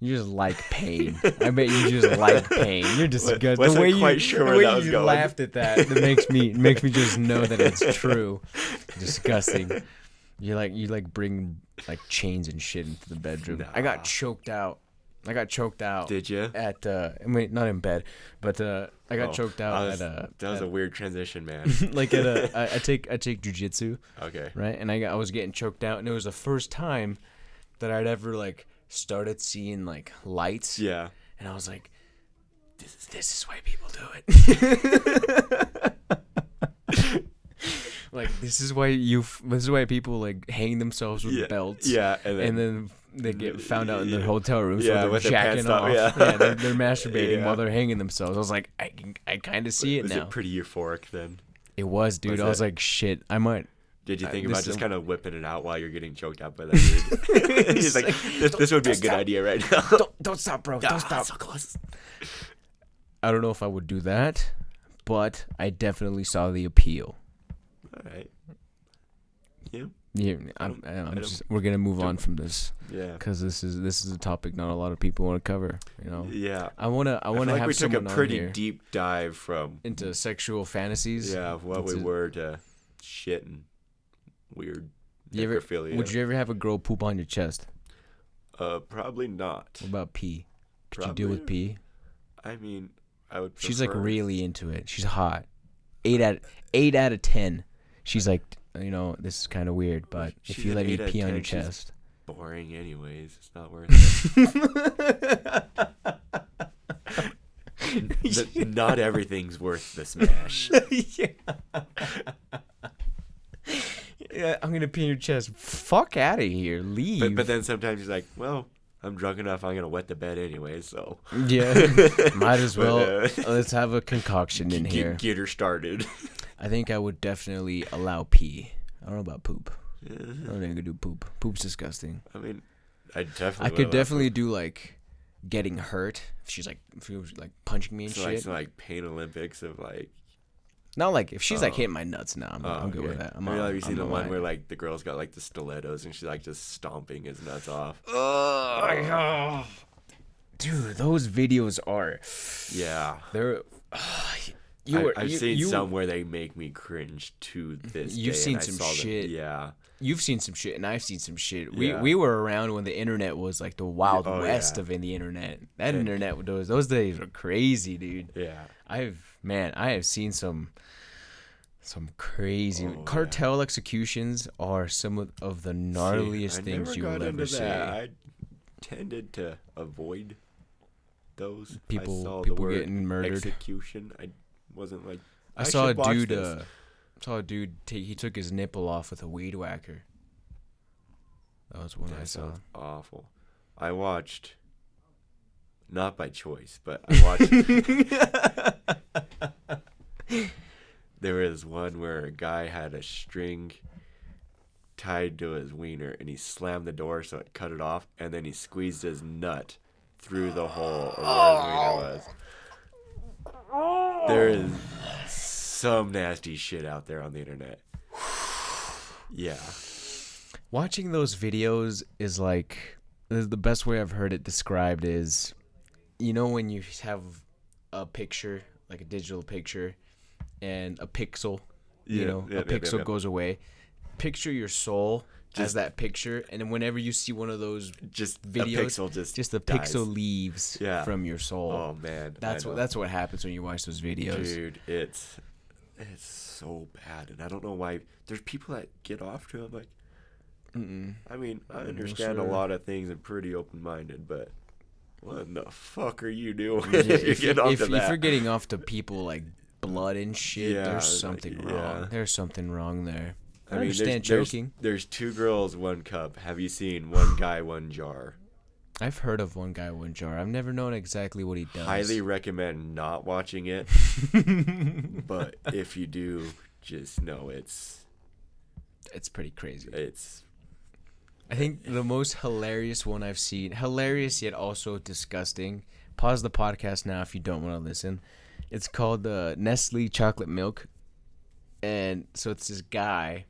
You just like pain. I bet you just like pain. You're disgusted. wasn't the way quite you, sure the where way that was you going. laughed at that, it makes me it makes me just know that it's true. Disgusting. You like you like bring like chains and shit into the bedroom. I got choked out. I got choked out Did you? at uh I mean not in bed, but uh I got Oh, choked out was- at uh That was at- a weird transition, man. like at a I, I take I take jujitsu okay. right? And I got, I was getting choked out, and it was the first time that I'd ever like started seeing like lights, Yeah. and I was like, "This is this is why people do it." like this is why you this is why people like hang themselves with Yeah. belts, Yeah, and then, and then they get found out in their Yeah. hotel rooms Yeah, they're with their pants jacking off, off. yeah. they're, they're masturbating Yeah. while they're hanging themselves. I was like, I can, I kind of see it was now. it pretty euphoric then? it was, dude. was I was like, shit, I might. Did you Uh, think about just kind of whipping it out while you're getting choked out by that dude? He's like, this, this would be a good stop. idea right now. Don't, don't stop, bro. Don't Ah, stop. So close. I don't know if I would do that, but I definitely saw the appeal. All right. Yeah. Yeah, I'm, I don't- just, we're gonna move on from this Yeah. because this is this is a topic not a lot of people want to cover. You know, Yeah. I wanna I I, wanna like have we took a pretty deep dive from into sexual fantasies. yeah what we were to shit and weird You ever, necrophilia. would you ever have a girl poop on your chest? Uh, probably not. What about pee? Could you deal with Probably- pee? I mean, I would. She's like prefer- really into it. She's hot. Eight out eight out of ten. She's like, you know, this is kind of weird, but if She's you an let me eight out of pee on your 10, she's- chest, boring, anyways. It's not worth it. Not everything's worth the smash. yeah, I'm gonna pee in your chest. Fuck out of here. Leave. But, but then sometimes he's like, well, I'm drunk enough. I'm gonna wet the bed anyway. So yeah, might as But, well. uh, let's have a concoction in get, here. get her started. I think I would definitely allow pee. I don't know about poop. I don't think I could do poop. Poop's disgusting. I mean, I definitely. I could definitely do like getting hurt. If she's like, if she was like punching me and So like, shit. some, like pain Olympics of like. Not like if she's like Oh. hitting my nuts. Nah, I'm, Oh, I'm good with that. I'm Have you all- ever seen the one where like the girl's got like the stilettos and she's like just stomping his nuts off? Dude, those videos are Yeah. they're You I, were, I've you, seen you, some where they make me cringe to this. You've day, seen and I some saw them- shit. yeah. You've seen some shit, and I've seen some shit. We Yeah. we were around when the internet was like the wild oh, west yeah. of in the internet. That internet those those days were crazy, dude. Yeah. I've man, I have seen some some crazy Oh, yeah. cartel executions are some of, the gnarliest See, things you will ever see. I tended to avoid those. People- I saw people getting murdered. Execution. I wasn't like. I, I saw a dude. Uh, saw a dude. Take, he took his nipple off with a weed whacker. That was one I saw. awful. I watched. Not by choice, but I watched. there was one where a guy had a string tied to his wiener and he slammed the door so it cut it off and then he squeezed his nut through the hole of where his wiener was. There is some nasty shit out there on the internet. Yeah. Watching those videos is like the best way I've heard it described is, you know, when you have a picture like a digital picture, and a pixel, you Yeah, know, yeah, a yeah, pixel goes away. Picture your soul as that picture, and then whenever you see one of those, Just Videos, a pixel just just the dies. pixel leaves from your soul. Oh man, that's what that's what happens when you watch those videos. Dude, it's it's so bad, and I don't know why. There's people that get off to it. Like, Mm-mm. I mean, I No, understand a lot of things and pretty open minded, but what in the fuck are you doing Yeah, if you if, get off if, to if that? you're getting off to people like blood and shit, Yeah, there's like, something yeah. wrong. There's something wrong there. I, mean, there's- understand there's, joking. There's two girls, one cup. Have you seen one guy, one jar? I've heard of one guy, one jar. I've never known exactly what he does. Highly recommend not watching it, but if you do, just know it's it's pretty crazy. it's I think the most hilarious one I've seen, hilarious yet also disgusting. Pause the podcast now if you don't want to listen. It's called uh, Nestle Chocolate Milk, and so it's this guy,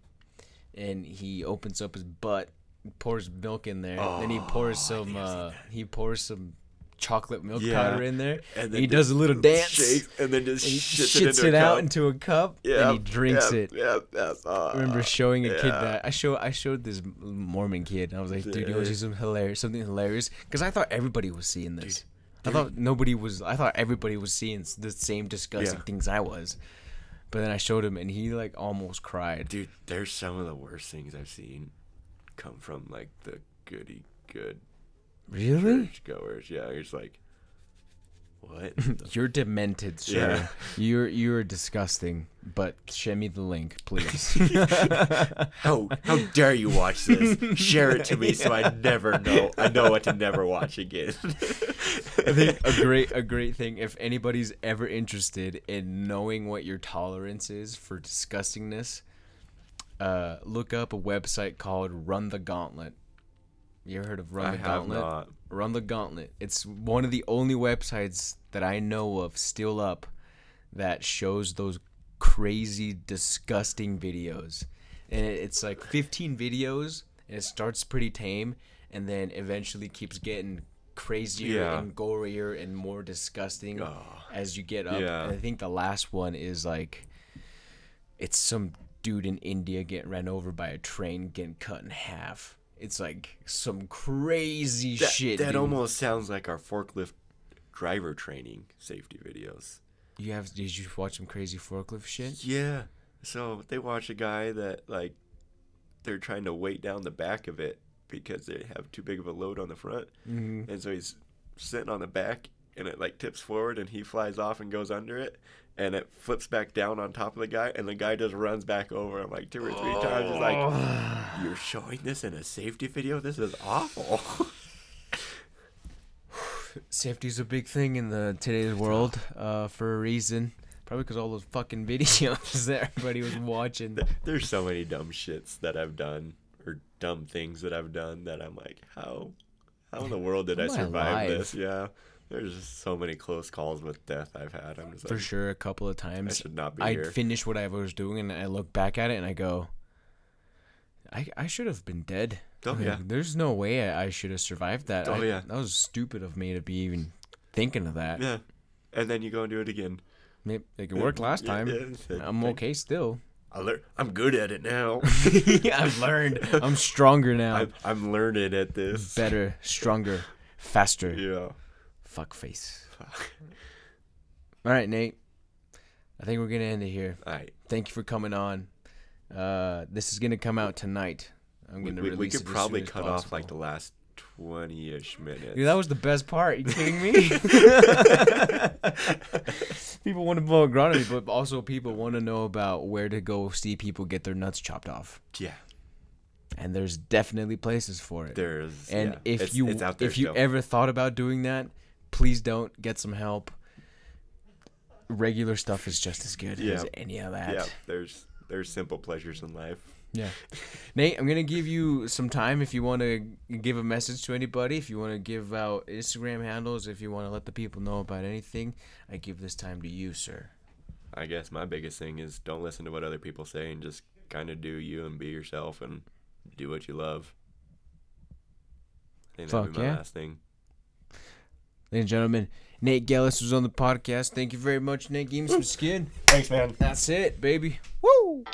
and he opens up his butt, pours milk in there, then he pours Oh, some. think I've seen Uh, he pours some chocolate milk Yeah. powder in there. and he does a little dance. shakes and then just and shits, shits, it, into it, out into a cup Yeah, and he drinks yeah, it. Yeah, yeah. Uh, I remember showing a kid that I show I showed this Mormon kid. And I was like, dude, you want to see some hilarious, something hilarious? Because I thought everybody was seeing this. I thought nobody was. I thought everybody was seeing the same disgusting Yeah. things I was. But then I showed him, and he like almost cried. Dude, there's some of the worst things I've seen come from like the goody good Really? church goers. Yeah, you're like, what? You're demented, sir. Yeah. You're you're disgusting. But send me the link, please. How how dare you watch this? Share it to me so I never know. I know what to never watch again. I think a great a great thing if anybody's ever interested in knowing what your tolerance is for disgustingness, uh, look up a website called Run the Gauntlet. You ever heard of Run I the Gauntlet? not. Run the Gauntlet. It's one of the only websites that I know of still up that shows those crazy, disgusting videos. And it's like 15 videos, and it starts pretty tame, and then eventually keeps getting crazier Yeah. and gorier and more disgusting Oh, as you get up. Yeah. And I think the last one is like, it's some dude in India getting ran over by a train, getting cut in half. It's like some crazy that, shit. that dude. almost sounds like our forklift driver training safety videos. You have? Did you watch some crazy forklift shit? Yeah. So they watch a guy that like they're trying to weight down the back of it because they have too big of a load on the front, Mm-hmm. and so he's sitting on the back and it like tips forward and he flies off and goes under it and it flips back down on top of the guy and the guy just runs back over him like two or three times. It's like you're showing this in a safety video. This is awful. Safety's a big thing in the today's world, uh, for a reason. Probably because all those fucking videos that everybody was watching. There's so many dumb shits that I've done or dumb things that I've done that I'm like, how, how in the world did I Am I survive this? Yeah, there's just so many close calls with death I've had. I'm just For like, sure, a couple of I times. should not be I here. finished what I was doing and I look back at it and I go, I, I should have been dead. Oh, Like, yeah. There's no way I, I should have survived that. Oh, I- yeah. That was stupid of me to be even thinking of that. yeah, and then you go and do it again. Maybe it worked last time. yeah, I'm okay still. I lear- I'm good at it now. I've learned. I'm stronger now. I'm, I'm learning at this. Better, stronger, faster. Yeah. Fuck face. All right, Nate. I think we're gonna end it here. All right. Thank you for coming on. Uh, this is gonna come out tonight. I'm gonna we, release we could probably cut off like the last 20 ish minutes. Dude, that was the best part. you kidding me? people want to blow agronomy, but also people want to know about where to go see people get their nuts chopped off. yeah. And there's definitely places for it. There's. and yeah, if it's- you it's out there if you still. ever thought about doing that, please don't get some help. Regular stuff is just as good Yeah. as any of that. yeah, there's there's simple pleasures in life. Yeah. Nate, I'm going to give you some time if you want to give a message to anybody, if you want to give out Instagram handles, if you want to let the people know about anything. I give this time to you, sir. I guess my biggest thing is don't listen to what other people say and just kind of do you and be yourself and do what you love. I think that'd Fuck be my yeah. last thing. Ladies and gentlemen, Nate Gelles was on the podcast. Thank you very much, Nate. Give me some skin. Thanks, man. That's it, baby. Woo!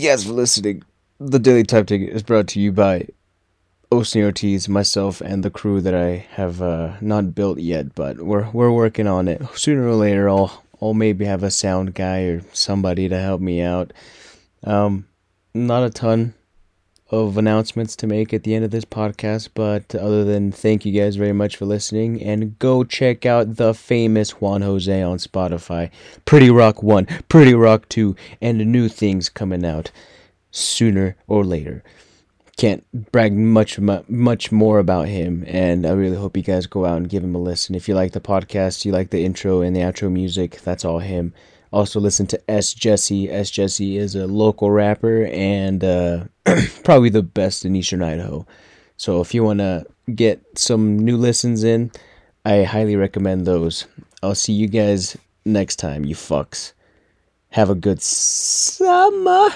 Guys for listening. The Daily Type Ticket is brought to you by Osni Ortiz, myself, and the crew that I have uh, not built yet, but we're we're working on it. Sooner or later, I'll I'll maybe have a sound guy or somebody to help me out. Um, not a ton of announcements to make at the end of this podcast, but other than thank you guys very much for listening, and go check out the famous Juan Jose on Spotify. Pretty Rock One, Pretty Rock Two, and new things coming out sooner or later. Can't brag much much more about him and i really hope you guys go out and give him a listen. If you like the podcast you like the intro and the outro music that's all him also listen to s jesse. S jesse is a local rapper and uh, probably the best in eastern idaho. So if you want to get some new listens in i highly recommend those. I'll see you guys next time you fucks. Have a good summer